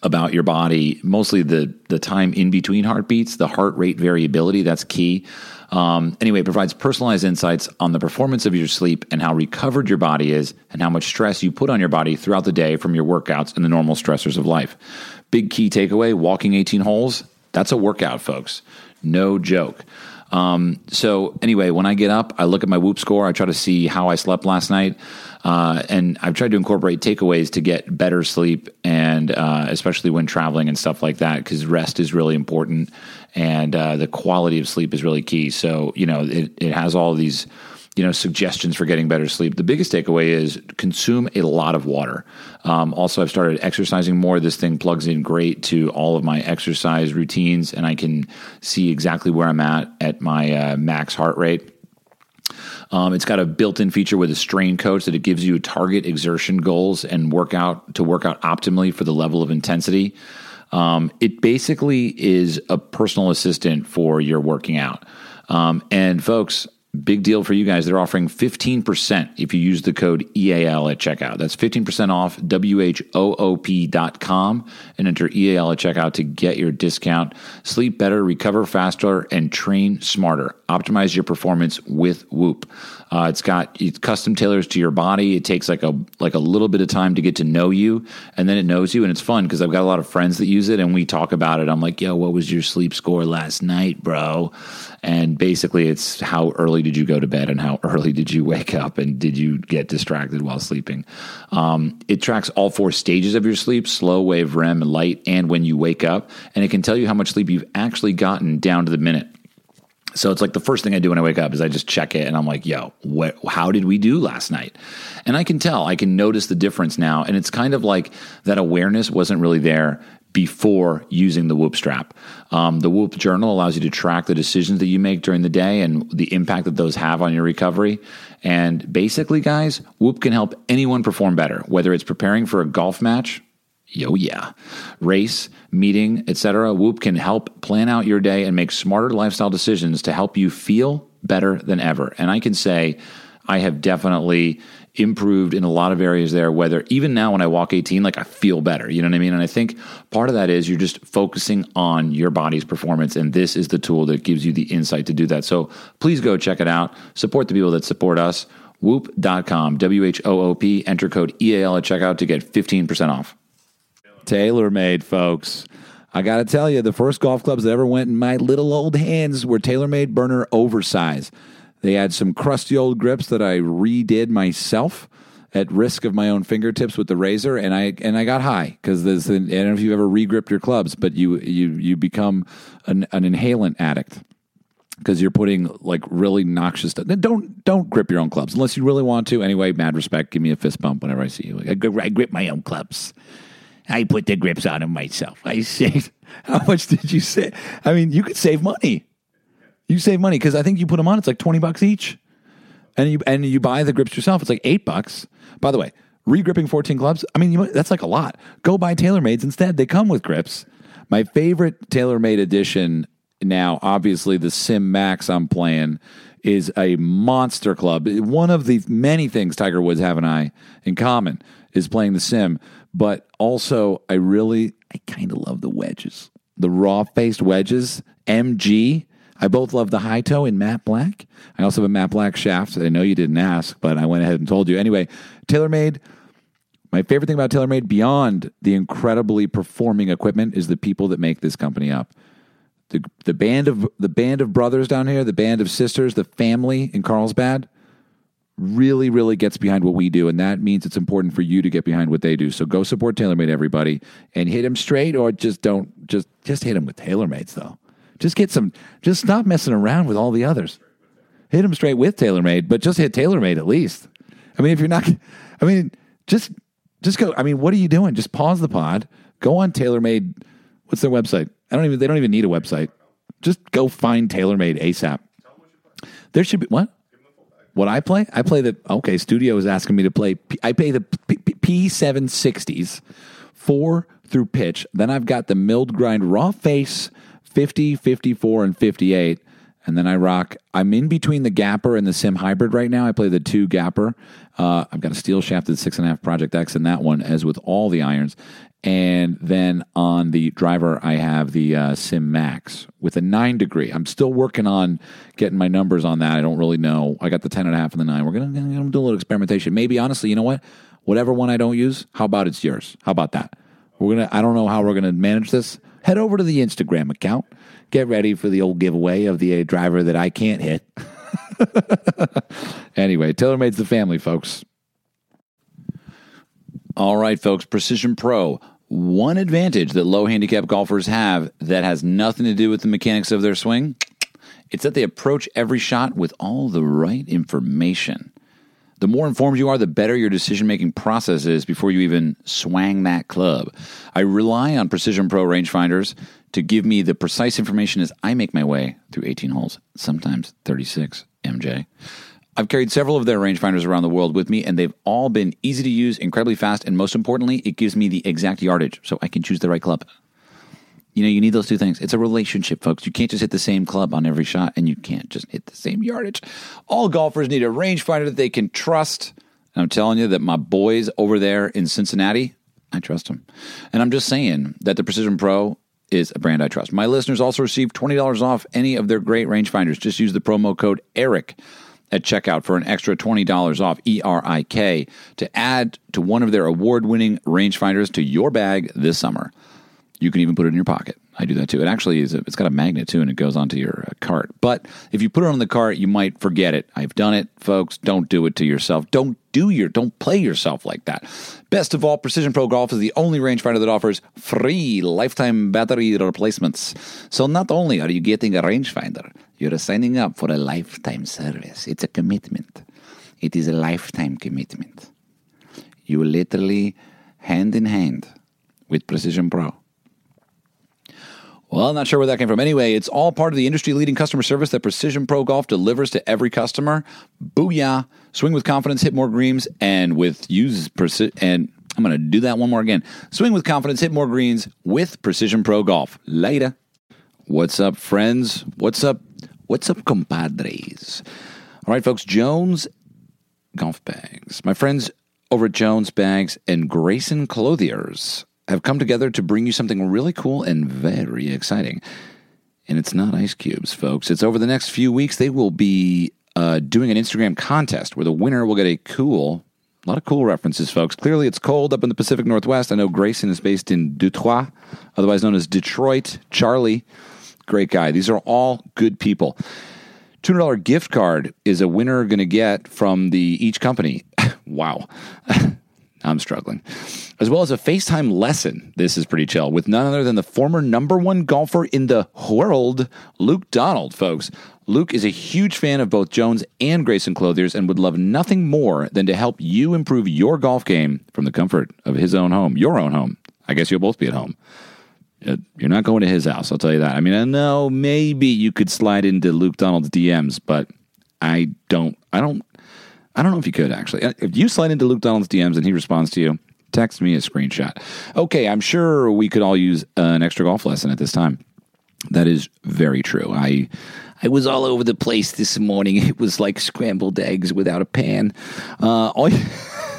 about your body, mostly the the time in between heartbeats, the heart rate variability. That's key. Um, anyway, it provides personalized insights on the performance of your sleep and how recovered your body is, and how much stress you put on your body throughout the day from your workouts and the normal stressors of life. Big key takeaway: walking 18 holes. That's a workout, folks. No joke. Um, so anyway, when I get up, I look at my Whoop score. I try to see how I slept last night. Uh, and I've tried to incorporate takeaways to get better sleep, and uh, especially when traveling and stuff like that, because rest is really important, and uh, the quality of sleep is really key. So you know, it, it has all these you know suggestions for getting better sleep. The biggest takeaway is consume a lot of water. Um, also i've started exercising more. This thing plugs in great to all of my exercise routines and i can see exactly where i'm at at my uh, max heart rate um, it's got a built-in feature with a strain coach that it gives you target exertion goals and workout to work out optimally for the level of intensity. Um, it basically is a personal assistant for your working out. Um, and folks, big deal for you guys. They're offering 15% if you use the code EAL at checkout. That's 15% off WHOOP.com and enter EAL at checkout to get your discount. Sleep better, recover faster, and train smarter. Optimize your performance with Whoop. Uh, it's got custom tailors to your body. It takes like a like a little bit of time to get to know you, and then it knows you, and it's fun because I've got a lot of friends that use it, and we talk about it. I'm like, "Yo, what was your sleep score last night, bro?" And basically, it's how early did you go to bed, and how early did you wake up, and did you get distracted while sleeping? Um, it tracks all four stages of your sleep: slow, wave, REM, light, and when you wake up, and it can tell you how much sleep you've actually gotten down to the minute. So it's like the first thing I do when I wake up is I just check it and I'm like, yo, what, how did we do last night? And I can tell, I can notice the difference now. And it's kind of like that awareness wasn't really there before using the Whoop strap. Um, the Whoop journal allows you to track the decisions that you make during the day and the impact that those have on your recovery. And basically, guys, Whoop can help anyone perform better, whether it's preparing for a golf match, yo yeah. Race meeting etc whoop can help plan out your day and make smarter lifestyle decisions to help you feel better than ever. And i can say i have definitely improved in a lot of areas there whether even now when i walk 18 like i feel better you know what i mean? And i think part of that is you're just focusing on your body's performance and this is the tool that gives you the insight to do that. So please go check it out. Support the people that support us. Whoop.com w-h-o-o-p enter code eal at checkout to get 15% off TaylorMade, folks. I got to tell you, the first golf clubs that ever went in my little old hands were TaylorMade Burner Oversize. They had some crusty old grips that I redid myself at risk of my own fingertips with the razor, and I and I got high because there's. I don't know if you've ever regripped your clubs, but you you you become an, an inhalant addict because you're putting like really noxious stuff. Don't don't grip your own clubs unless you really want to. Anyway, mad respect. Give me a fist bump whenever I see you. I, I grip my own clubs. I put the grips on them myself. I saved. How much did you save? I mean, you could save money. You save money because I think you put them on. It's like twenty bucks each, and you and you buy the grips yourself. It's like eight bucks. By the way, regripping fourteen clubs. I mean, you, that's like a lot. Go buy TaylorMades instead. They come with grips. My favorite TaylorMade edition now, obviously, the Sim Max I'm playing is a monster club. One of the many things Tiger Woods have and I in common is playing the Sim, but also I really, I kind of love the wedges, the raw faced wedges. MG. I both love the high toe in matte black. I also have a matte black shaft. I know you didn't ask, but I went ahead and told you. Anyway, TaylorMade. My favorite thing about TaylorMade, beyond the incredibly performing equipment, is the people that make this company up the the band of the band of brothers down here, the band of sisters, the family in Carlsbad really, really gets behind what we do, and that means it's important for you to get behind what they do. So go support TaylorMade, everybody, and hit them straight, or just don't just just hit them with TaylorMades though. Just get some. Just stop messing around with all the others. Hit them straight with TaylorMade, but just hit TaylorMade at least. I mean, if you're not, I mean, just just go. I mean, what are you doing? Just pause the pod. Go on TaylorMade. What's their website? I don't even. They don't even need a website. Just go find TaylorMade ASAP. There should be what? What I play? I play the okay. Studio is asking me to play. I play the P seven sixties, four through pitch. Then I've got the milled grind raw face 50, 54, and 58. And then I rock. I'm in between the Gapper and the Sim Hybrid right now. I play the two Gapper. Uh, I've got a steel shafted six and a half Project X in that one, as with all the irons. And then on the driver, I have the uh, Sim Max with a nine degree. I'm still working on getting my numbers on that. I don't really know. I got the ten and a half and the nine. We're gonna, gonna do a little experimentation. Maybe honestly, you know what? Whatever one I don't use, how about it's yours? How about that? We're gonna. I don't know how we're gonna manage this. Head over to the Instagram account. Get ready for the old giveaway of the uh, driver that I can't hit. anyway, TaylorMade's the family, folks. All right, folks, Precision Pro. One advantage that low handicap golfers have that has nothing to do with the mechanics of their swing, it's that they approach every shot with all the right information. The more informed you are, the better your decision making process is before you even swang that club. I rely on Precision Pro rangefinders to give me the precise information as I make my way through 18 holes, sometimes 36, MJ. I've carried several of their rangefinders around the world with me, and they've all been easy to use, incredibly fast, and most importantly, it gives me the exact yardage so I can choose the right club. You know, you need those two things. It's a relationship, folks. You can't just hit the same club on every shot, and you can't just hit the same yardage. All golfers need a rangefinder that they can trust. And I'm telling you that my boys over there in Cincinnati, I trust them. And I'm just saying that the Precision Pro is a brand I trust. My listeners also receive $20 off any of their great rangefinders. Just use the promo code ERIK at checkout for an extra $20 off ERIK to add to one of their award winning rangefinders to your bag this summer. You can even put it in your pocket. I do that too. It actually is. A, it's got a magnet too, and it goes onto your uh, cart. But if you put it on the cart, you might forget it. I've done it, folks. Don't do it to yourself. Don't do your. Don't play yourself like that. Best of all, Precision Pro Golf is the only rangefinder that offers free lifetime battery replacements. So not only are you getting a rangefinder, you're signing up for a lifetime service. It's a commitment. It is a lifetime commitment. You literally hand in hand with Precision Pro well, I'm not sure where that came from. Anyway, it's all part of the industry leading customer service that Precision Pro Golf delivers to every customer. Booyah. Swing with confidence, hit more greens, and with use. And I'm going to do that one more again. Swing with confidence, hit more greens with Precision Pro Golf. Later. What's up, friends? What's up? What's up, compadres? All right, folks. Jones Golf Bags. My friends over at Jones Bags and Greyson Clothiers have come together to bring you something really cool and very exciting. And it's not ice cubes, folks. It's over the next few weeks, they will be uh, doing an Instagram contest where the winner will get a cool, A lot of cool references, folks. Clearly, it's cold up in the Pacific Northwest. I know Greyson is based in Detroit, otherwise known as Detroit. Charlie, great guy. These are all good people. $200 gift card is a winner going to get from the each company. wow. I'm struggling. As well as a FaceTime lesson. This is pretty chill with none other than the former number one golfer in the world, Luke Donald, folks. Luke is a huge fan of both Jones and Greyson Clothiers and would love nothing more than to help you improve your golf game from the comfort of his own home, your own home. I guess you'll both be at home. Uh, You're not going to his house, I'll tell you that. I mean, I know maybe you could slide into Luke Donald's DMs, but I don't, I don't, I don't know if you could actually. Uh, If you slide into Luke Donald's DMs and he responds to you, text me a screenshot. Okay, I'm sure we could all use an extra golf lesson at this time. That is very true. I I was all over the place this morning. It was like scrambled eggs without a pan. Uh, all you,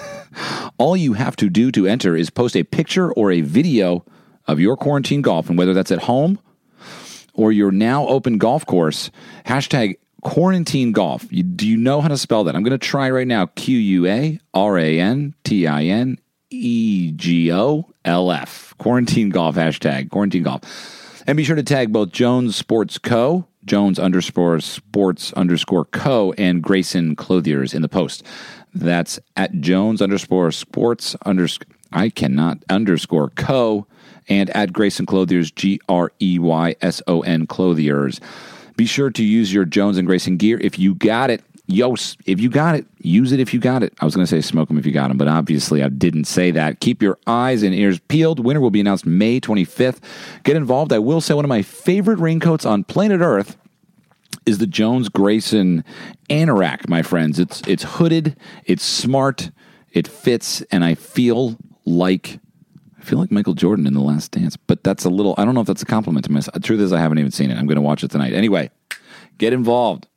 all you have to do to enter is post a picture or a video of your quarantine golf, and whether that's at home or your now open golf course, hashtag quarantine golf. You, do you know how to spell that? I'm going to try right now Q U A R A N T I N E G O L F. Quarantine golf hashtag quarantine golf. And be sure to tag both Jones Sports Co., Jones underscore sports underscore co, and Greyson Clothiers in the post. That's at Jones underscore sports underscore, I cannot underscore co, and at Greyson Clothiers, G R E Y S O N Clothiers. Be sure to use your Jones and Greyson gear if you got it. Yos, if you got it, use it if you got it. I was going to say smoke them if you got them, but obviously I didn't say that. Keep your eyes and ears peeled. Winner will be announced May 25th. Get involved. I will say one of my favorite raincoats on planet Earth is the Jones Greyson Anorak, my friends. It's it's hooded, it's smart, it fits, and I feel like I feel like Michael Jordan in The Last Dance. But that's a little I don't know if that's a compliment to myself. The truth is I haven't even seen it. I'm going to watch it tonight. Anyway, get involved.